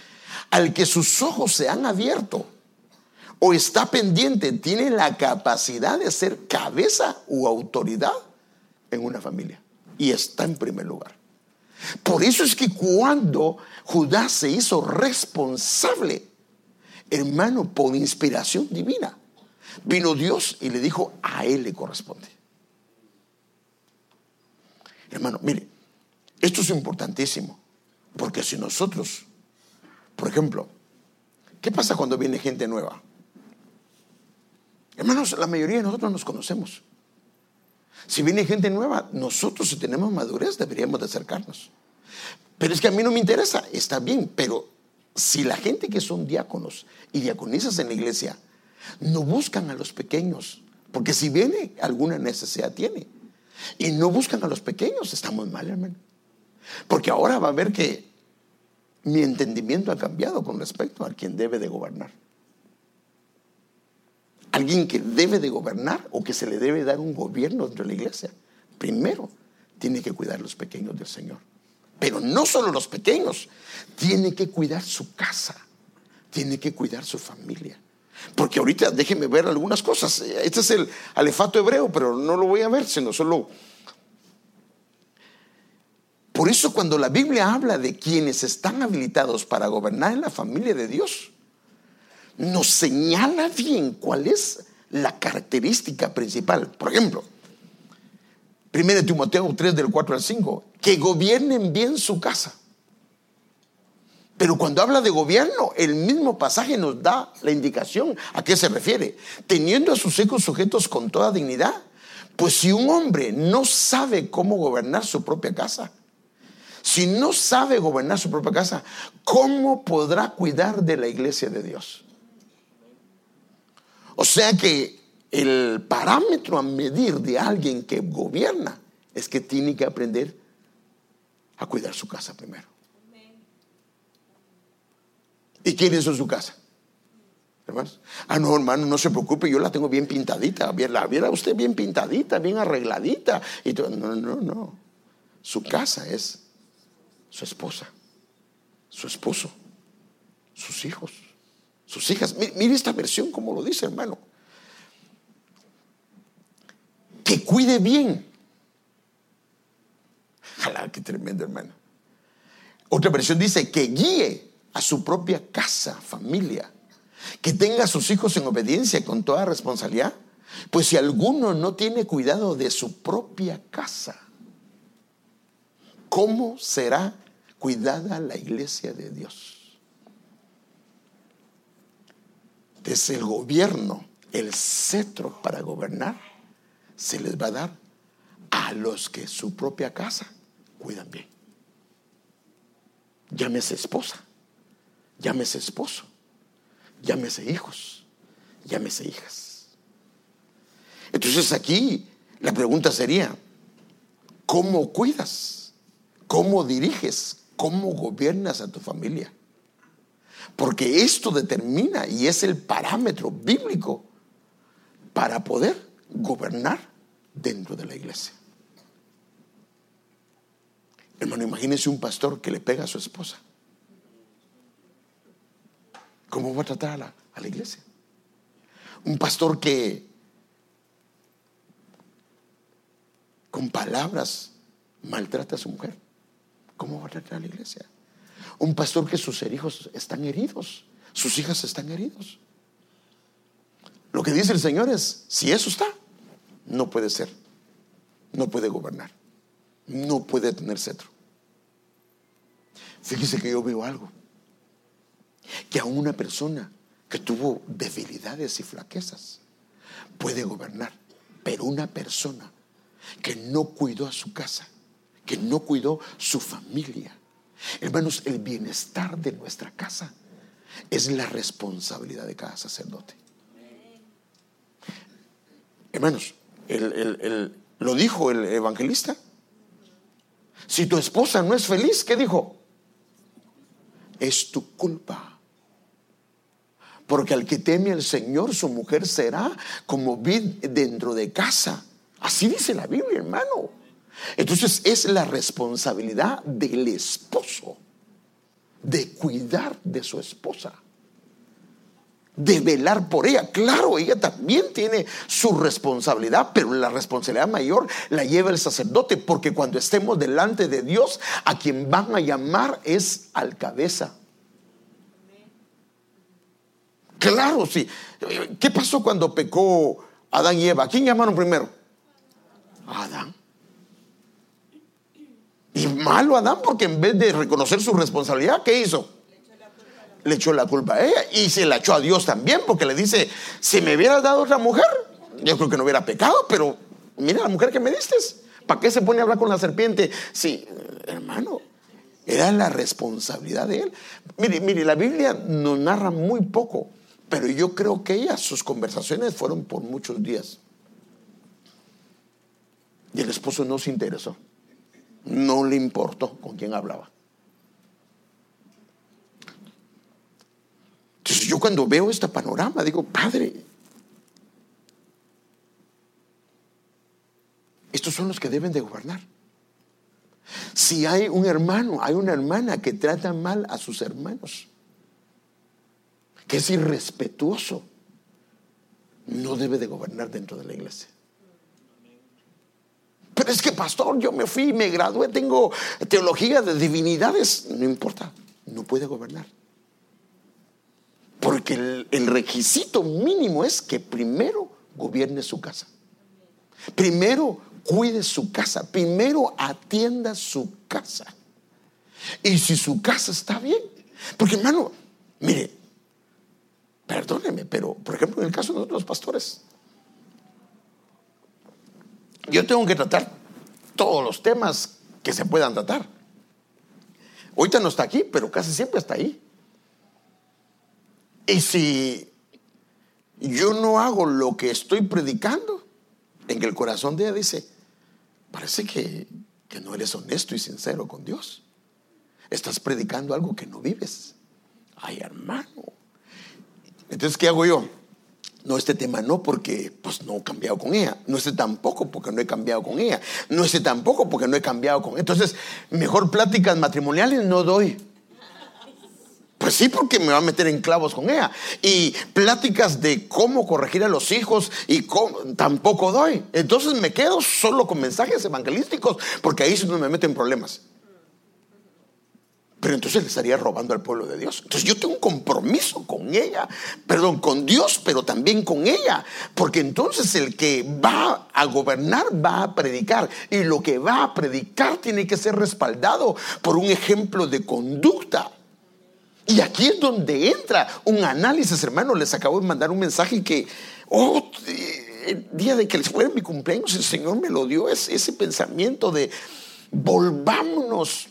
Al que sus ojos se han abierto o está pendiente, tiene la capacidad de ser cabeza u autoridad en una familia. Y está en primer lugar. Por eso es que cuando Judá se hizo responsable, hermano, por inspiración divina, vino Dios y le dijo, a él le corresponde. Hermano, mire, esto es importantísimo, porque si nosotros, por ejemplo, ¿qué pasa cuando viene gente nueva? Hermanos, la mayoría de nosotros nos conocemos. Si viene gente nueva, nosotros si tenemos madurez deberíamos de acercarnos. Pero es que a mí no me interesa, está bien, pero si la gente que son diáconos y diaconisas en la iglesia no buscan a los pequeños, porque si viene alguna necesidad tiene, y no buscan a los pequeños, estamos mal, hermano. Porque ahora va a ver que mi entendimiento ha cambiado con respecto a quien debe de gobernar. Alguien que debe de gobernar o que se le debe dar un gobierno dentro de la iglesia, primero tiene que cuidar los pequeños del Señor. Pero no solo los pequeños, tiene que cuidar su casa, tiene que cuidar su familia. Porque ahorita déjenme ver algunas cosas. Este es el alefato hebreo, pero no lo voy a ver, sino solo... Por eso cuando la Biblia habla de quienes están habilitados para gobernar en la familia de Dios, nos señala bien cuál es la característica principal. Por ejemplo, 1 Timoteo 3 del 4 al 5, que gobiernen bien su casa. Pero cuando habla de gobierno, el mismo pasaje nos da la indicación a qué se refiere. Teniendo a sus hijos sujetos con toda dignidad. Pues si un hombre no sabe cómo gobernar su propia casa, si no sabe gobernar su propia casa, ¿cómo podrá cuidar de la iglesia de Dios? O sea que el parámetro a medir de alguien que gobierna es que tiene que aprender a cuidar su casa primero. ¿Y quién hizo su casa? Hermanos. Ah, no, hermano, no se preocupe, yo la tengo bien pintadita. La viera usted bien pintadita, bien arregladita. Y. No, no, no. Su casa es su esposa, su esposo, sus hijos, sus hijas. Mire, esta versión como lo dice, hermano. Que cuide bien. Ojalá, qué tremendo, hermano. Otra versión dice que guíe a su propia casa, familia, que tenga a sus hijos en obediencia con toda responsabilidad. Pues si alguno no tiene cuidado de su propia casa, ¿cómo será cuidada la iglesia de Dios? Desde el gobierno, el cetro para gobernar, se les va a dar a los que su propia casa cuidan bien. Llámese esposa Llámese esposo, llámese hijos, llámese hijas. Entonces aquí la pregunta sería, ¿cómo cuidas? ¿Cómo diriges? ¿Cómo gobiernas a tu familia? Porque esto determina y es el parámetro bíblico para poder gobernar dentro de la iglesia. Hermano, imagínese un pastor que le pega a su esposa. ¿Cómo va a tratar a la, iglesia? Un pastor que con palabras maltrata a su mujer. ¿Cómo va a tratar a la iglesia? Un pastor que sus hijos están heridos, sus hijas están heridos. Lo que dice el Señor es, si eso está, no puede ser, no puede gobernar, no puede tener cetro. Fíjese que yo veo algo que a una persona que tuvo debilidades y flaquezas puede gobernar, pero una persona que no cuidó a su casa, que no cuidó su familia, hermanos, el bienestar de nuestra casa es la responsabilidad de cada sacerdote. Hermanos, lo dijo el evangelista. Si tu esposa no es feliz, ¿qué dijo? Es tu culpa. Porque al que teme al Señor, su mujer será como vid dentro de casa. Así dice la Biblia, hermano. Entonces es la responsabilidad del esposo de cuidar de su esposa, de velar por ella. Claro, ella también tiene su responsabilidad, pero la responsabilidad mayor la lleva el sacerdote, porque cuando estemos delante de Dios, a quien van a llamar es al cabeza. Claro, sí. ¿Qué pasó cuando pecó Adán y Eva? ¿A quién llamaron primero? Adán. Y malo Adán porque en vez de reconocer su responsabilidad, ¿qué hizo? Le echó la culpa a ella y se la echó a Dios también porque le dice, si me hubieras dado otra mujer, yo creo que no hubiera pecado, pero mira la mujer que me diste. ¿Para qué se pone a hablar con la serpiente? Sí, hermano, era la responsabilidad de él. Mire, mire, la Biblia nos narra muy poco, pero yo creo que ella, sus conversaciones fueron por muchos días. Y el esposo no se interesó no le importó con quién hablaba. Entonces yo cuando veo este panorama digo, Padre, estos son los que deben de gobernar. Si hay un hermano, hay una hermana que trata mal a sus hermanos, que es irrespetuoso, no debe de gobernar dentro de la iglesia. Pero es que, pastor, yo me fui, me gradué, tengo teología de divinidades. No importa, no puede gobernar. Porque el, requisito mínimo es que primero gobierne su casa. Primero cuide su casa. Primero atienda su casa. Y si su casa está bien. Porque hermano, mire, perdóneme, pero por ejemplo en el caso de nosotros los pastores, yo tengo que tratar todos los temas que se puedan tratar. Ahorita no está aquí, pero casi siempre está ahí. Y si yo no hago lo que estoy predicando, en el corazón de ella dice, parece que, que no eres honesto y sincero con Dios. Estás predicando algo que no vives. Ay, hermano. Entonces, ¿qué hago yo? No, este tema no, porque pues no he cambiado con ella. No este tampoco, porque no he cambiado con ella. No este tampoco, porque no he cambiado con ella. Entonces, mejor pláticas matrimoniales no doy. Pues sí, porque me va a meter en clavos con ella. Y pláticas de cómo corregir a los hijos y cómo, tampoco doy. Entonces me quedo solo con mensajes evangelísticos, porque ahí sí me meten problemas. Pero entonces le estaría robando al pueblo de Dios. Entonces yo tengo un compromiso con ella, perdón, con Dios, pero también con ella. Porque entonces el que va a gobernar va a predicar. Y lo que va a predicar tiene que ser respaldado por un ejemplo de conducta. Y aquí es donde entra un análisis, hermano. Les acabo de mandar un mensaje que, oh, el día de que les fue mi cumpleaños, el Señor me lo dio, ese, ese pensamiento de volvámonos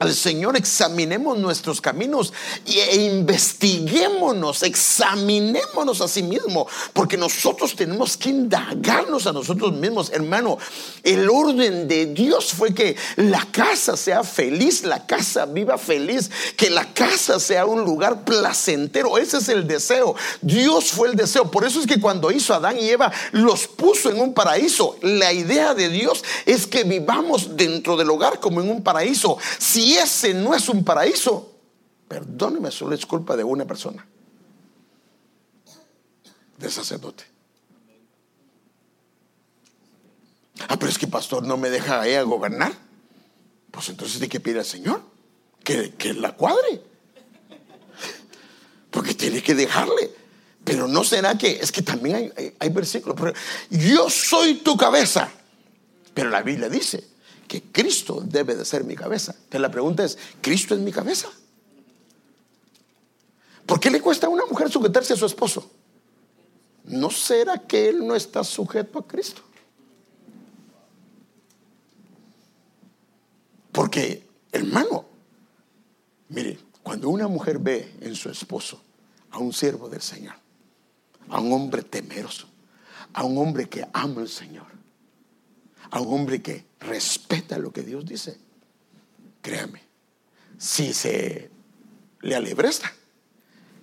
al Señor, examinemos nuestros caminos e investiguémonos, examinémonos a sí mismos, porque nosotros tenemos que indagarnos a nosotros mismos, hermano. El orden de Dios fue que la casa sea feliz, la casa viva feliz, que la casa sea un lugar placentero. Ese es el deseo. Dios fue el deseo. Por eso es que cuando hizo Adán y Eva, los puso en un paraíso. La idea de Dios es que vivamos dentro del hogar como en un paraíso. Si si ese no es un paraíso, perdóneme, solo es culpa de una persona, del sacerdote. Ah, pero es que pastor no me deja a gobernar. Pues entonces de qué pide al Señor? Que, que la cuadre. Porque tiene que dejarle. Pero no será que, es que también hay, hay versículos. Yo soy tu cabeza. Pero la Biblia dice, que Cristo debe de ser mi cabeza. Entonces la pregunta es, ¿Cristo es mi cabeza? ¿Por qué le cuesta a una mujer sujetarse a su esposo? ¿No será que él no está sujeto a Cristo? Porque, hermano, mire, Cuando una mujer ve en su esposo a un siervo del Señor, a un hombre temeroso, a un hombre que ama al Señor, a un hombre que respeta lo que Dios dice, créame, si se le alebresta,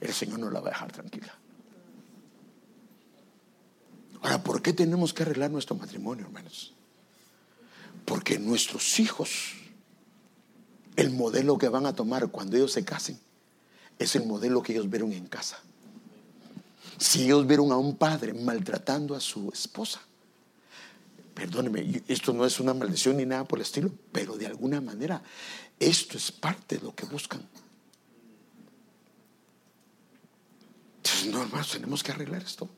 el Señor no la va a dejar tranquila. Ahora, ¿por qué tenemos que arreglar nuestro matrimonio, hermanos? Porque nuestros hijos, el modelo que van a tomar cuando ellos se casen, es el modelo que ellos vieron en casa. Si ellos vieron a un padre maltratando a su esposa, perdóneme, esto no es una maldición ni nada por el estilo, pero de alguna manera esto es parte de lo que buscan. Entonces, no, hermanos, tenemos que arreglar esto.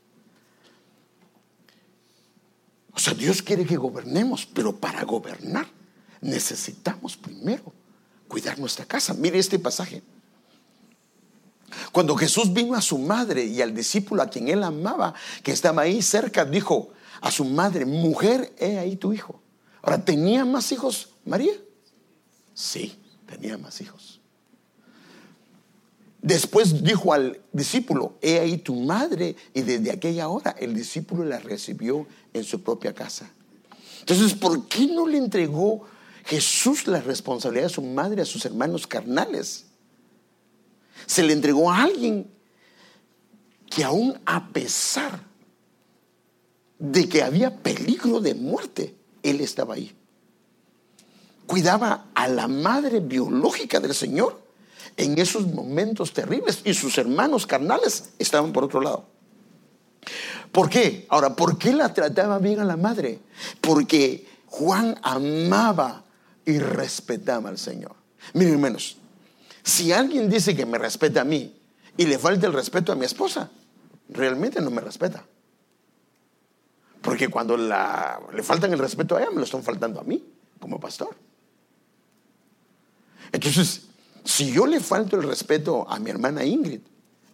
O sea, Dios quiere que gobernemos, pero para gobernar necesitamos primero cuidar nuestra casa. Mire este pasaje. Cuando Jesús vino a su madre y al discípulo a quien él amaba, que estaba ahí cerca, dijo a su madre, mujer, he ahí tu hijo. Ahora, ¿tenía más hijos María? Sí, tenía más hijos. Después dijo al discípulo, he ahí tu madre, y desde aquella hora el discípulo la recibió en su propia casa. Entonces, ¿por qué no le entregó Jesús la responsabilidad de su madre a sus hermanos carnales? Se le entregó a alguien que aún a pesar de que había peligro de muerte, él estaba ahí. Cuidaba a la madre biológica del Señor en esos momentos terribles y sus hermanos carnales estaban por otro lado. ¿Por qué? Ahora, ¿por qué la trataba bien a la madre? Porque Juan amaba y respetaba al Señor. Miren, hermanos, si alguien dice que me respeta a mí y le falta el respeto a mi esposa, realmente no me respeta. Porque cuando le faltan el respeto a ella, me lo están faltando a mí como pastor. Entonces, si yo le falto el respeto a mi hermana Ingrid,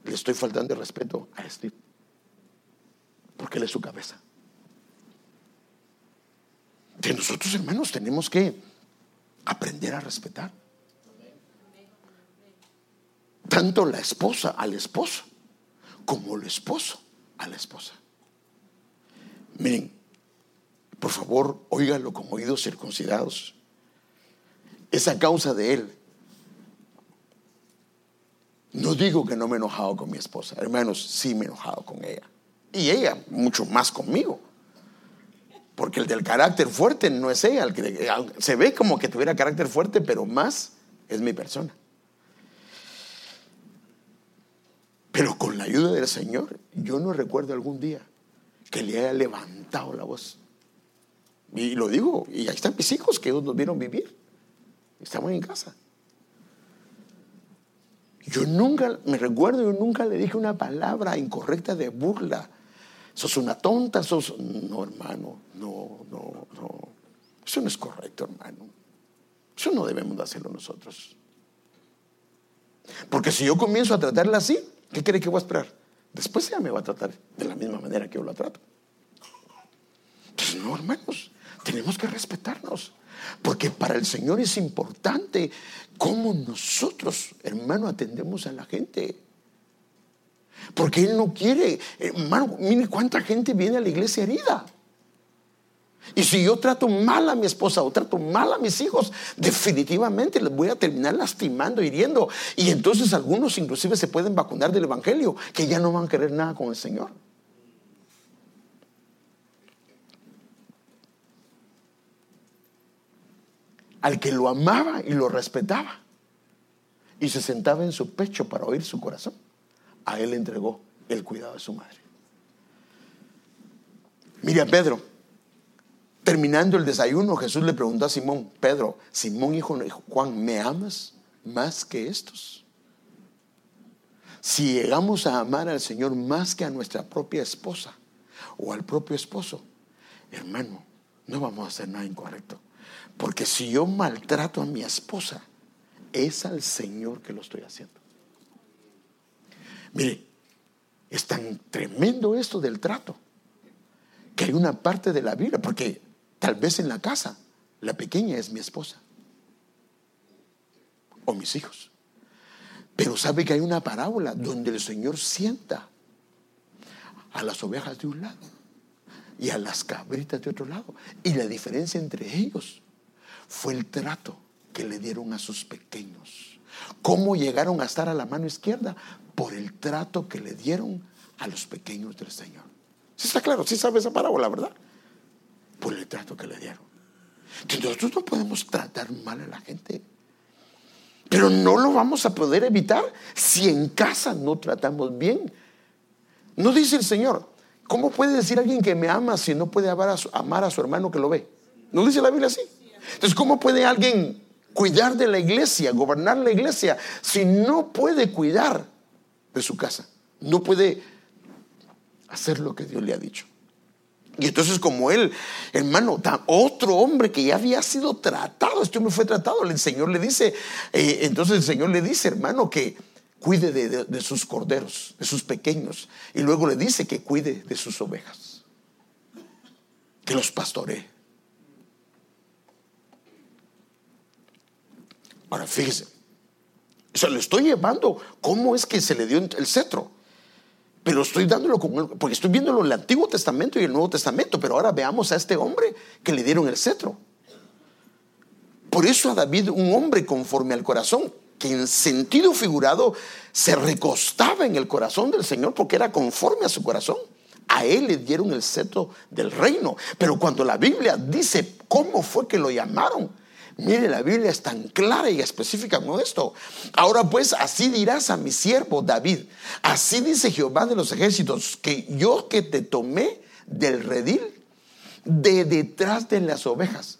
le estoy faltando el respeto a Steve. Porque él es su cabeza. De nosotros, hermanos, tenemos que aprender a respetar. Tanto la esposa al esposo, como el esposo a la esposa. Miren, por favor, óiganlo con oídos circuncidados. Esa causa de él no digo que no me he enojado con mi esposa, hermanos, sí me he enojado con ella. Y ella mucho más conmigo. Porque el del carácter fuerte no es ella, el que se ve como que tuviera carácter fuerte, pero más es mi persona. Pero con la ayuda del Señor, yo no recuerdo algún día que le haya levantado la voz. Y lo digo, y ahí están mis hijos que ellos nos vieron vivir. Estamos en casa. Yo nunca, me recuerdo, yo nunca le dije una palabra incorrecta de burla. Sos una tonta, sos... No, hermano, no, no, no. Eso no es correcto, hermano. Eso no debemos de hacerlo nosotros. Porque si yo comienzo a tratarla así, ¿qué cree que voy a esperar? Después ella me va a tratar de la misma manera que yo la trato. Entonces, no, hermanos, tenemos que respetarnos. Porque para el Señor es importante cómo nosotros, hermano, atendemos a la gente. Porque Él no quiere, hermano, mire cuánta gente viene a la iglesia herida. Y si yo trato mal a mi esposa o trato mal a mis hijos, definitivamente les voy a terminar lastimando, hiriendo. Y entonces algunos inclusive se pueden vacunar del Evangelio, que ya no van a querer nada con el Señor. al que lo amaba y lo respetaba y se sentaba en su pecho para oír su corazón, a él le entregó el cuidado de su madre. Mire Pedro, terminando el desayuno, Jesús le preguntó a Simón, Pedro, Simón hijo de Juan, ¿me amas más que estos? Si llegamos a amar al Señor más que a nuestra propia esposa o al propio esposo, hermano, no vamos a hacer nada incorrecto. Porque si yo maltrato a mi esposa, es al Señor que lo estoy haciendo. Mire, es tan tremendo esto del trato, que hay una parte de la Biblia, porque tal vez en la casa la pequeña es mi esposa o mis hijos. Pero sabe que hay una parábola donde el Señor sienta a las ovejas de un lado y a las cabritas de otro lado. Y la diferencia entre ellos fue el trato que le dieron a sus pequeños. ¿Cómo llegaron a estar a la mano izquierda? Por el trato que le dieron a los pequeños del Señor. ¿Sí está claro? ¿Sí sabe esa parábola, verdad? Por el trato que le dieron. Entonces nosotros no podemos tratar mal a la gente. Pero no lo vamos a poder evitar si en casa no tratamos bien. No dice el Señor, ¿cómo puede decir alguien que me ama si no puede amar a su, amar a su hermano que lo ve? ¿No dice la Biblia así? Entonces, ¿cómo puede alguien cuidar de la iglesia, gobernar la iglesia, si no puede cuidar de su casa? No puede hacer lo que Dios le ha dicho. Y entonces como él, hermano, otro hombre que ya había sido tratado, este hombre fue tratado, el Señor le dice, eh, entonces el Señor le dice, hermano, que cuide de, sus corderos, de sus pequeños, y luego le dice que cuide de sus ovejas, que los pastoree. Ahora fíjese, se lo estoy llevando, ¿cómo es que se le dio el cetro? Pero estoy dándolo con porque estoy viéndolo en el Antiguo Testamento y el Nuevo Testamento, pero ahora veamos a este hombre que le dieron el cetro. Por eso a David, un hombre conforme al corazón, que en sentido figurado se recostaba en el corazón del Señor porque era conforme a su corazón. A él le dieron el cetro del reino. Pero cuando la Biblia dice cómo fue que lo llamaron, Mire, la Biblia es tan clara y específica como esto. Ahora pues, así dirás a mi siervo David. Así dice Jehová de los ejércitos, que yo que te tomé del redil de detrás de las ovejas.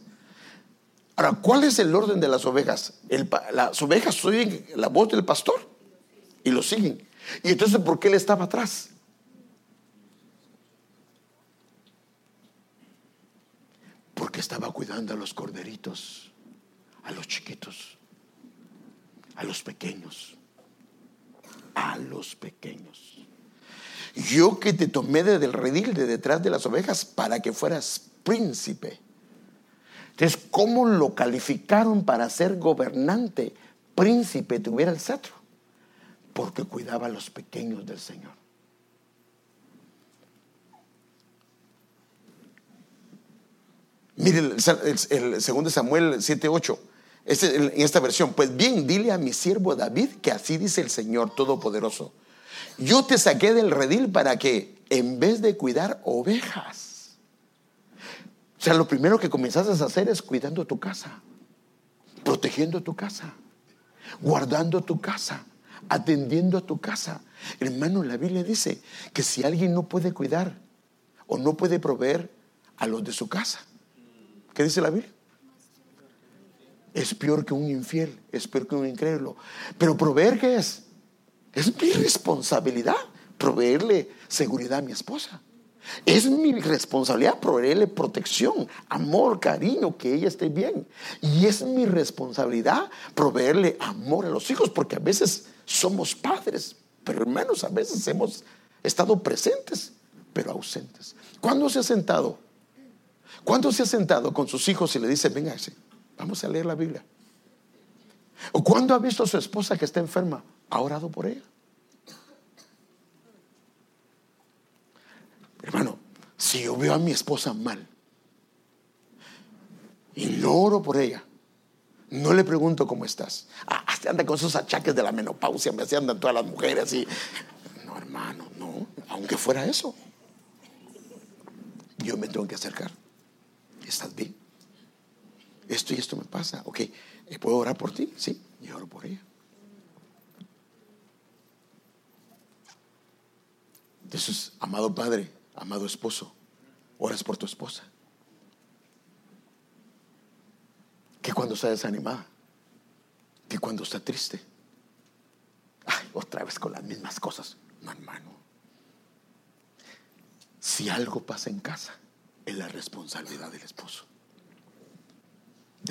Ahora, ¿cuál es el orden de las ovejas? las ovejas oyen la voz del pastor y lo siguen. Y entonces, ¿por qué él estaba atrás? Porque estaba cuidando a los corderitos a los chiquitos, a los pequeños, a los pequeños. Yo que te tomé desde el redil de detrás de las ovejas para que fueras príncipe. Entonces, ¿cómo lo calificaron para ser gobernante? Príncipe, tuviera el cetro. Porque cuidaba a los pequeños del Señor. Mire el, segundo Samuel 7:8 en esta versión, pues bien, dile a mi siervo David que así dice el Señor Todopoderoso. Yo te saqué del redil para que en vez de cuidar ovejas, o sea, lo primero que comenzaste a hacer es cuidando tu casa, protegiendo tu casa, guardando tu casa, atendiendo a tu casa. Hermano, la Biblia dice que si alguien no puede cuidar o no puede proveer a los de su casa, ¿qué dice la Biblia? Es peor que un infiel, es peor que un incrédulo. Pero proveer qué es? Es mi responsabilidad proveerle seguridad a mi esposa. Es mi responsabilidad proveerle protección, amor, cariño, que ella esté bien. Y es mi responsabilidad proveerle amor a los hijos, porque a veces somos padres, pero hermanos, a veces hemos estado presentes, pero ausentes. ¿Cuándo se ha sentado? ¿Cuándo se ha sentado con sus hijos y le dice, véngase? Vamos a leer la Biblia. ¿O cuando ha visto a su esposa que está enferma? ¿Ha orado por ella? Hermano, si yo veo a mi esposa mal y no oro por ella, no le pregunto cómo estás. Ah, anda con esos achaques de la menopausia, me hacían todas las mujeres y no, hermano, no, aunque fuera eso, yo me tengo que acercar. ¿Estás bien? Esto y esto me pasa. Ok, eh, ¿puedo orar por ti? Sí, yo oro por ella. Entonces, amado padre, amado esposo, oras por tu esposa. Que cuando está desanimada, que cuando está triste, ay, otra vez con las mismas cosas. No, hermano. Si algo pasa en casa, es la responsabilidad del esposo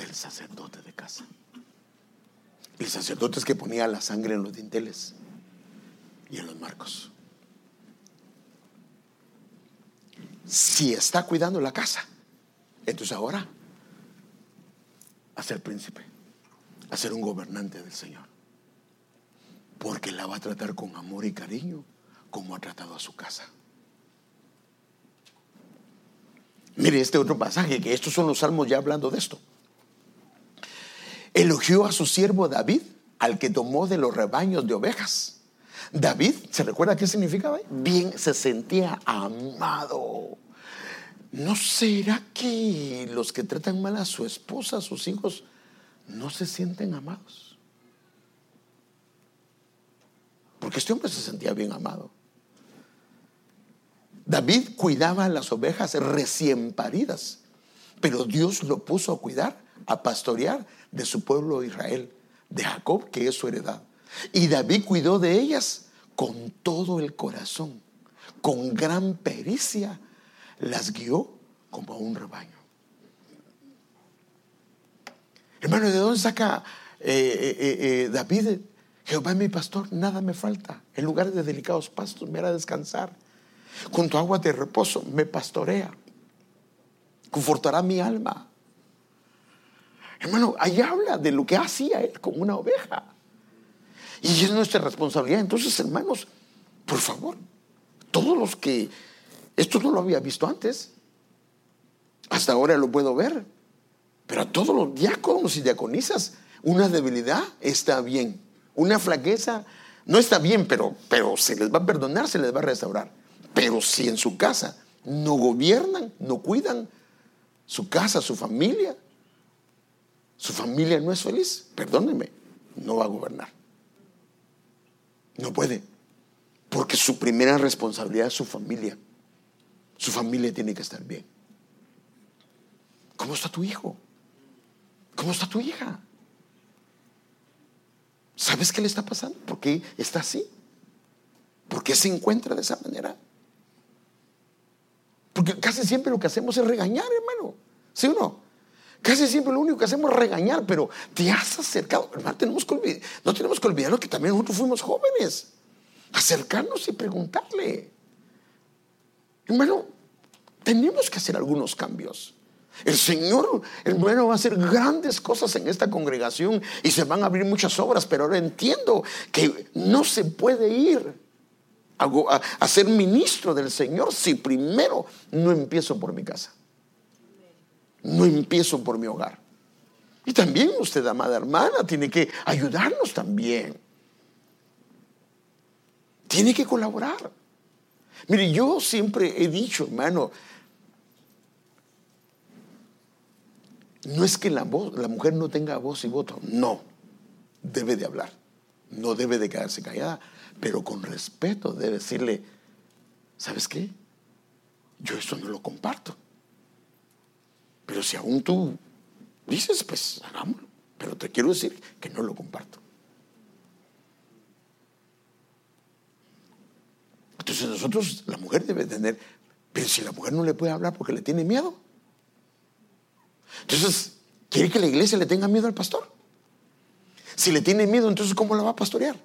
del sacerdote de casa. El sacerdote es que ponía la sangre en los dinteles y en los marcos. Si está cuidando la casa, entonces ahora a ser príncipe, a ser un gobernante del Señor. va a tratar con amor y cariño como ha tratado a su casa. Mire este otro pasaje, que estos son los salmos ya hablando de esto. Elogió a su siervo David, al que tomó de los rebaños de ovejas. David, ¿se recuerda qué significaba? Bien, se sentía amado. ¿No será que los que tratan mal a su esposa, a sus hijos, no se sienten amados? Porque este hombre se sentía bien amado. David cuidaba a las ovejas recién paridas, pero Dios lo puso a cuidar, a pastorear de su pueblo Israel, de Jacob, que es su heredad. Y David cuidó de ellas con todo el corazón, con gran pericia, las guió como a un rebaño. Hermano, ¿de dónde saca eh, eh, eh, David? Jehová es mi pastor, nada me falta. En lugares de delicados pastos me hará descansar Junto a aguas de reposo me pastorea. Confortará mi alma. Hermano, ahí habla de lo que hacía él como una oveja. Y es nuestra responsabilidad. Entonces, hermanos, por favor, todos los que esto no lo había visto antes, hasta ahora lo puedo ver, pero a todos los diáconos y diaconisas, una debilidad está bien, una flaqueza no está bien, pero, pero se les va a perdonar, se les va a restaurar. Pero si en su casa no gobiernan, no cuidan su casa, su familia, su familia no es feliz, perdónenme, no va a gobernar. No puede. Porque su primera responsabilidad es su familia. Su familia tiene que estar bien. ¿Cómo está tu hijo? ¿Cómo está tu hija? ¿Sabes qué le está pasando? ¿Por qué está así? ¿Por qué se encuentra de esa manera? Porque casi siempre lo que hacemos es regañar, hermano. ¿Sí o no? Casi siempre lo único que hacemos es regañar, pero te has acercado. Hermano, tenemos que no tenemos que olvidar que también nosotros fuimos jóvenes. Acercarnos y preguntarle. Hermano, tenemos que hacer algunos cambios. El Señor, hermano, va a hacer grandes cosas en esta congregación y se van a abrir muchas obras, pero ahora entiendo que no se puede ir a, ser ministro del Señor si primero no empiezo por mi casa? No empiezo por mi hogar. Y también usted, amada hermana, tiene que ayudarnos también. Tiene que colaborar. Mire, yo siempre he dicho, hermano, no es que la, mujer no tenga voz y voto, no, debe de hablar, no debe de quedarse callada, pero con respeto de decirle, ¿sabes qué? Yo esto no lo comparto. Pero si aún tú dices, pues hagámoslo. Pero te quiero decir que no lo comparto. Entonces nosotros, la mujer debe tener, pero si la mujer no le puede hablar porque le tiene miedo. Entonces, ¿quiere que la iglesia le tenga miedo al pastor? Si le tiene miedo, entonces ¿cómo la va a pastorear?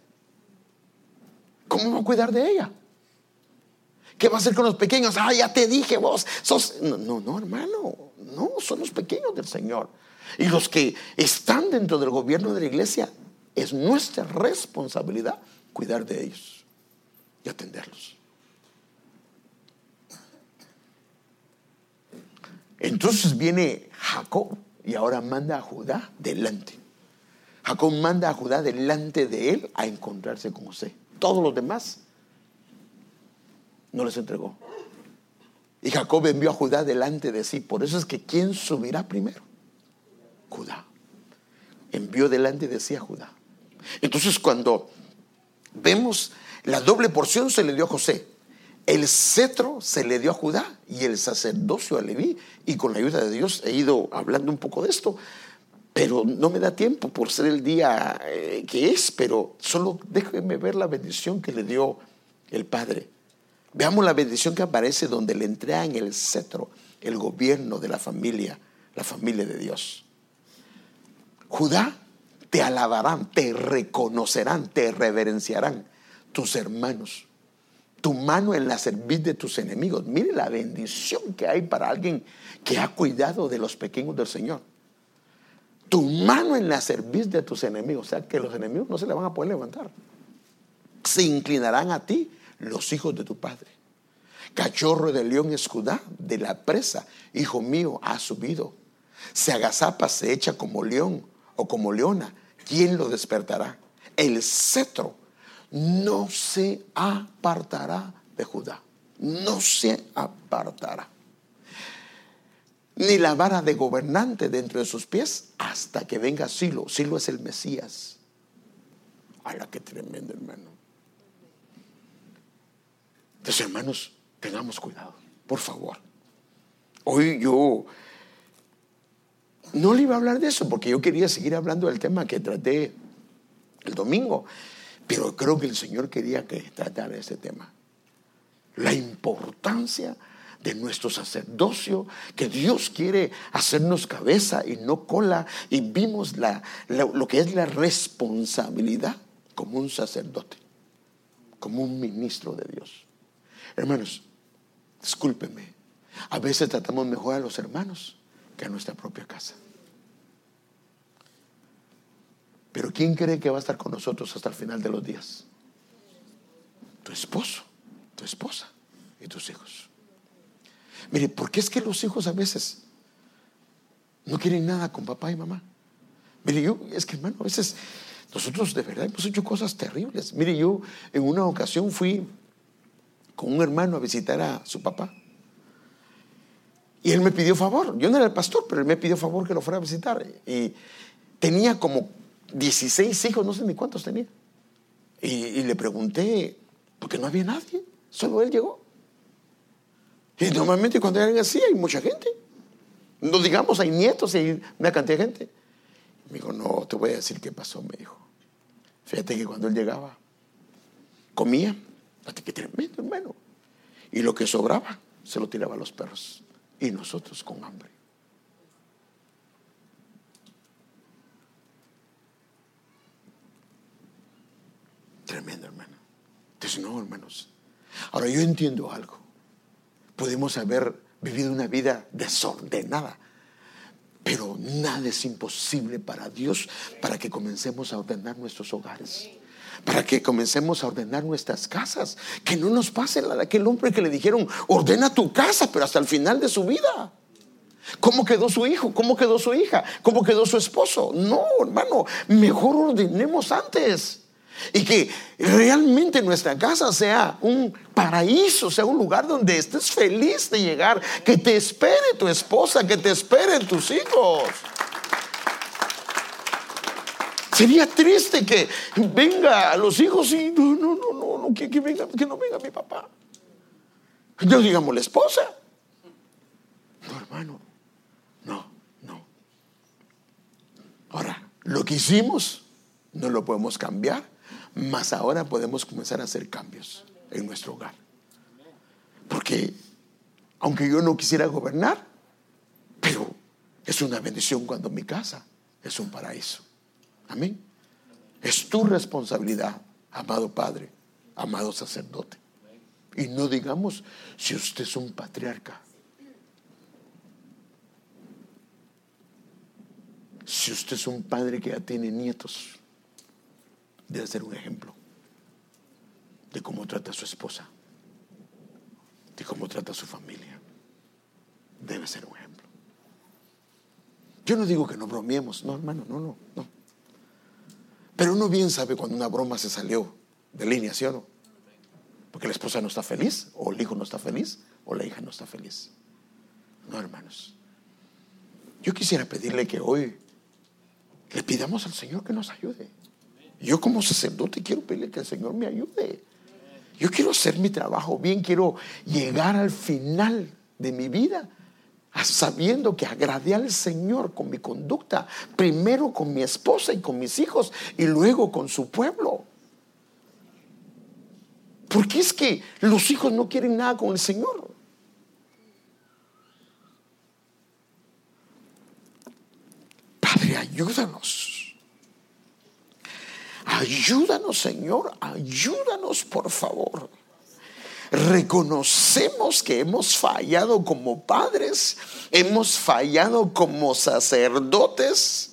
¿Cómo va a cuidar de ella? ¿Qué va a hacer con los pequeños? Ah, ya te dije vos, sos... No, no, no, hermano, no, son los pequeños del Señor. Y los que están dentro del gobierno de la iglesia, es nuestra responsabilidad cuidar de ellos y atenderlos. Entonces viene Jacob y ahora manda a Judá delante. Jacob manda a Judá delante de él a encontrarse con José todos los demás, no les entregó. Y Jacob envió a Judá delante de sí. Por eso es que ¿quién subirá primero? Judá. Envió delante de sí a Judá. Entonces cuando vemos la doble porción se le dio a José, el cetro se le dio a Judá y el sacerdocio a Leví. Y con la ayuda de Dios he ido hablando un poco de esto pero no me da tiempo por ser el día eh, que es, pero solo déjeme ver la bendición que le dio el Padre. Veamos la bendición que aparece donde le entregan el cetro, el gobierno de la familia, la familia de Dios. Judá, te alabarán, te reconocerán, te reverenciarán tus hermanos. Tu mano en la cerviz de tus enemigos. Mire la bendición que hay para alguien que ha cuidado de los pequeños del Señor tu mano en la cerviz de tus enemigos. O sea, que los enemigos no se le van a poder levantar. se inclinarán a ti los hijos de tu padre. Cachorro de león escudá de la presa, hijo mío, ha subido. Se agazapa, se echa como león o como leona. ¿Quién lo despertará? El cetro no se apartará de Judá. No se apartará. Ni la vara de gobernante dentro de sus pies hasta que venga Silo. Silo es el Mesías. ¡Hala, qué tremendo, hermano! Entonces, hermanos, tengamos cuidado, por favor. Hoy yo no le iba a hablar de eso porque yo quería seguir hablando del tema que traté el domingo, pero creo que el Señor quería que tratara ese tema. La importancia de nuestro sacerdocio, que Dios quiere hacernos cabeza y no cola, y vimos lo que es la responsabilidad como un sacerdote, como un ministro de Dios. Hermanos, discúlpenme, a veces tratamos mejor a los hermanos que a nuestra propia casa. Pero ¿quién cree que va a estar con nosotros hasta el final de los días? Tu esposo, tu esposa y tus hijos. Mire, ¿por qué es que los hijos a veces no quieren nada con papá y mamá? Mire, yo, es que hermano, a veces nosotros de verdad hemos hecho cosas terribles. Mire, yo en una ocasión fui con un hermano a visitar a su papá. Y él me pidió favor. Yo no era el pastor, pero él me pidió favor que lo fuera a visitar. Y tenía como 16 hijos, no sé ni cuántos tenía. Y, le pregunté, porque no había nadie, solo él llegó. Y normalmente cuando hay así hay mucha gente. No digamos, hay nietos y hay una cantidad de gente. Me dijo, no, te voy a decir qué pasó, me dijo. Fíjate que cuando él llegaba, comía, que tremendo, hermano. Y lo que sobraba se lo tiraba a los perros. Y nosotros con hambre. Tremendo, hermano. Entonces, no, hermanos. Ahora yo entiendo algo. Podemos haber vivido una vida desordenada, pero nada es imposible para Dios para que comencemos a ordenar nuestros hogares para que comencemos a ordenar nuestras casas. Que no nos pase la de aquel hombre que le dijeron, ordena tu casa, pero hasta el final de su vida. ¿Cómo quedó su hijo? ¿Cómo quedó su hija? ¿Cómo quedó su esposo? No, hermano, mejor ordenemos antes. Y que realmente nuestra casa sea un paraíso, sea un lugar donde estés feliz de llegar, que te espere tu esposa, que te esperen tus hijos. Sería triste que venga a los hijos y no, no, no, no, no que, venga, que no venga mi papá. No digamos la esposa. No, hermano. No, no. Ahora, lo que hicimos no lo podemos cambiar, mas ahora podemos comenzar a hacer cambios en nuestro hogar. Porque aunque yo no quisiera gobernar, pero es una bendición cuando mi casa es un paraíso. Amén. Es tu responsabilidad, amado Padre, amado sacerdote. Y no digamos si usted es un patriarca. Si usted es un padre que ya tiene nietos, debe ser un ejemplo de cómo trata a su esposa, de cómo trata a su familia. Debe ser un ejemplo. Yo no digo que no bromeemos, no, hermano, no, no, no. Pero uno bien sabe cuando una broma se salió de línea, ¿sí o no? Porque la esposa no está feliz, o el hijo no está feliz, o la hija no está feliz. No, hermanos. Yo quisiera pedirle que hoy le pidamos al Señor que nos ayude. Yo como sacerdote quiero pedirle que el Señor me ayude. Yo quiero hacer mi trabajo bien, quiero llegar al final de mi vida sabiendo que agradé al Señor con mi conducta, primero con mi esposa y con mis hijos y luego con su pueblo. Porque es que los hijos no quieren nada con el Señor. Padre, ayúdanos. Ayúdanos, Señor. Ayúdanos, por favor reconocemos que hemos fallado como padres, hemos fallado como sacerdotes,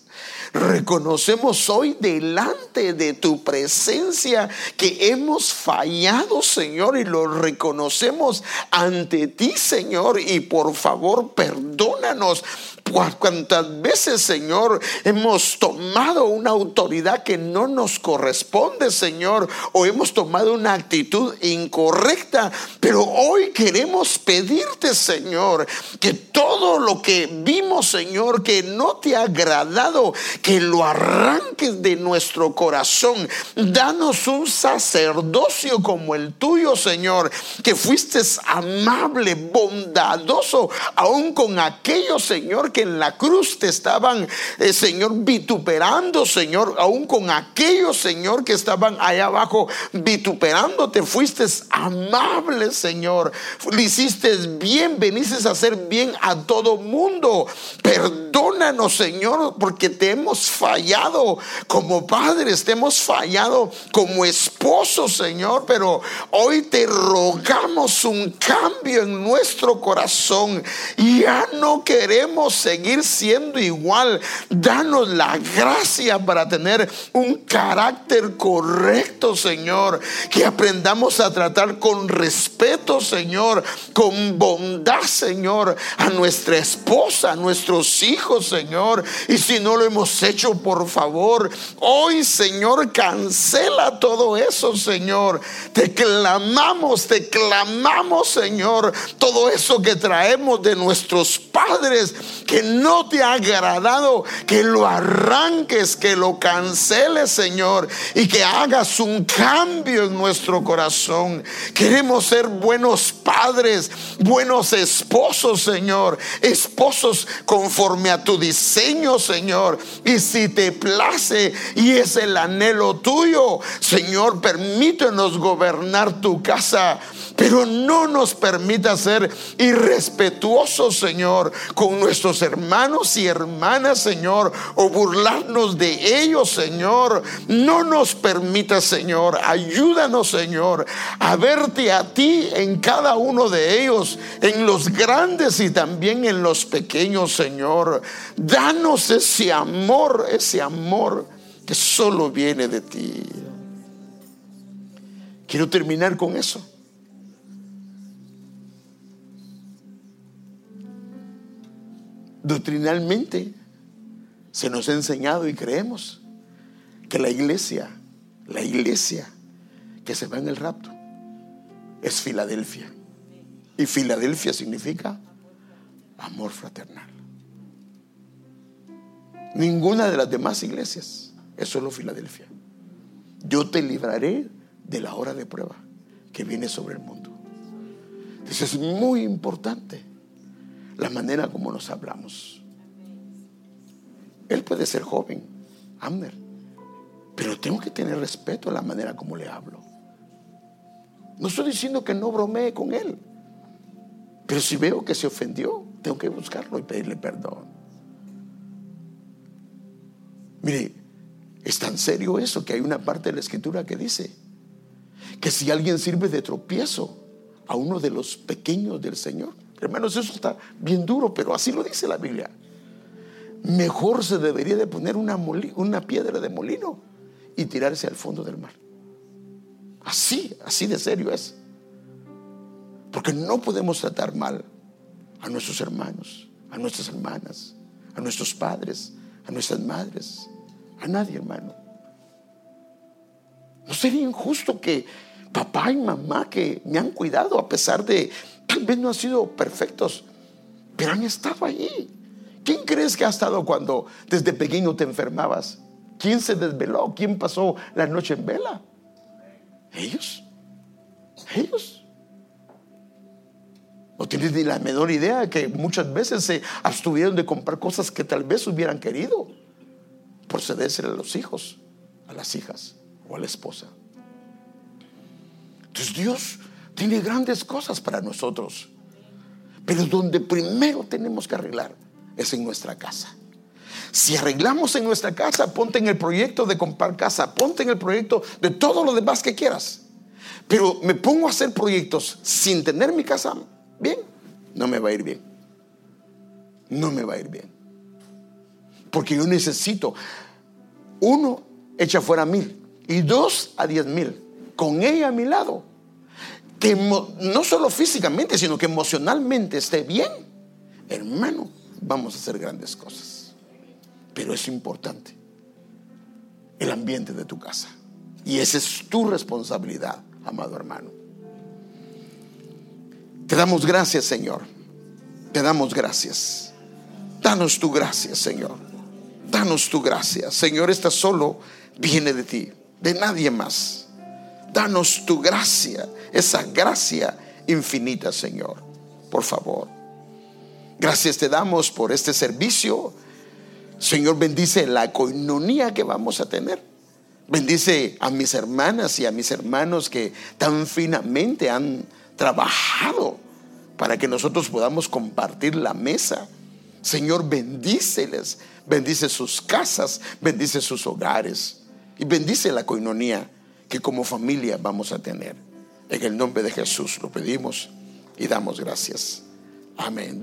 reconocemos hoy delante de tu presencia que hemos fallado, Señor, y lo reconocemos ante ti, Señor, y por favor perdónanos cuántas veces, Señor, hemos tomado una autoridad que no nos corresponde, Señor, o hemos tomado una actitud incorrecta, pero hoy queremos pedirte, Señor, que todo lo que vimos, Señor, que no te ha agradado, que lo arranques de nuestro corazón. Danos un sacerdocio como el tuyo, Señor, que fuiste amable, bondadoso, aún con aquellos, Señor, que en la cruz te estaban, eh, Señor, vituperando, Señor, aún con aquellos, Señor, que estaban allá abajo vituperando, te fuiste amable, Señor. Le hiciste bien, veniste a hacer bien a todo mundo. Perdónanos, Señor, porque te hemos fallado como padres, te hemos fallado como esposos, Señor, pero hoy te rogamos un cambio en nuestro corazón. Ya no queremos seguir siendo igual. Danos la gracia para tener un carácter correcto, Señor. Que aprendamos a tratar con respeto, Señor, con bondad, Señor, a nuestra esposa, a nuestros hijos, Señor. Y si no lo hemos hecho, por favor, hoy, Señor, cancela todo eso, Señor. Te clamamos, te clamamos, Señor, todo eso que traemos de nuestros padres que no te ha agradado, que lo arranques, que lo canceles, Señor, y que hagas un cambio en nuestro corazón. Queremos ser buenos padres, buenos esposos, Señor, esposos conforme a tu diseño, Señor. Y si te place y es el anhelo tuyo, Señor, permítenos gobernar tu casa pero no nos permita ser irrespetuosos, Señor, con nuestros hermanos y hermanas, Señor, o burlarnos de ellos, Señor. No nos permita, Señor, ayúdanos, Señor, a verte a ti en cada uno de ellos, en los grandes y también en los pequeños, Señor. Danos ese amor, ese amor que solo viene de ti. Quiero terminar con eso. Doctrinalmente se nos ha enseñado y creemos que la iglesia, la iglesia que se va en el rapto, es Filadelfia. Y Filadelfia significa amor fraternal. Ninguna de las demás iglesias es solo Filadelfia. Yo te libraré de la hora de prueba que viene sobre el mundo. Eso es muy importante la manera como nos hablamos. Él puede ser joven, Amner, pero tengo que tener respeto a la manera como le hablo. No estoy diciendo que no bromee con él, pero si veo que se ofendió, tengo que buscarlo y pedirle perdón. Mire, es tan serio eso que hay una parte de la escritura que dice que si alguien sirve de tropiezo a uno de los pequeños del Señor, Hermanos, eso está bien duro, pero así lo dice la Biblia. Mejor se debería de poner una, una piedra de molino y tirarse al fondo del mar. Así, así de serio es. Porque no podemos tratar mal a nuestros hermanos, a nuestras hermanas, a nuestros padres, a nuestras madres, a nadie, hermano. ¿No sería injusto que papá y mamá que me han cuidado a pesar de Tal vez no han sido perfectos, pero han estado allí. ¿Quién crees que ha estado cuando desde pequeño te enfermabas? ¿Quién se desveló? ¿Quién pasó la noche en vela? Ellos. Ellos. No tienes ni la menor idea que muchas veces se abstuvieron de comprar cosas que tal vez hubieran querido por cederse a los hijos, a las hijas o a la esposa. Entonces Dios tiene grandes cosas para nosotros. Pero donde primero tenemos que arreglar es en nuestra casa. Si arreglamos en nuestra casa, ponte en el proyecto de comprar casa, ponte en el proyecto de todo lo demás que quieras. Pero me pongo a hacer proyectos sin tener mi casa bien, no me va a ir bien. No me va a ir bien. Porque yo necesito, uno, echa fuera mil y dos a diez mil, con ella a mi lado. Que no solo físicamente, sino que emocionalmente esté bien, hermano, vamos a hacer grandes cosas. Pero es importante el ambiente de tu casa. Y esa es tu responsabilidad, amado hermano. Te damos gracias, Señor. Te damos gracias. Danos tu gracia, Señor. Danos tu gracia. Señor, esta solo viene de ti, de nadie más. Danos tu gracia, esa gracia infinita, Señor. Por favor. Gracias te damos por este servicio. Señor, bendice la coinonía que vamos a tener. Bendice a mis hermanas y a mis hermanos que tan finamente han trabajado para que nosotros podamos compartir la mesa. Señor, bendíceles, bendice sus casas, bendice sus hogares y bendice la coinonía que como familia vamos a tener. En el nombre de Jesús lo pedimos y damos gracias. Amén.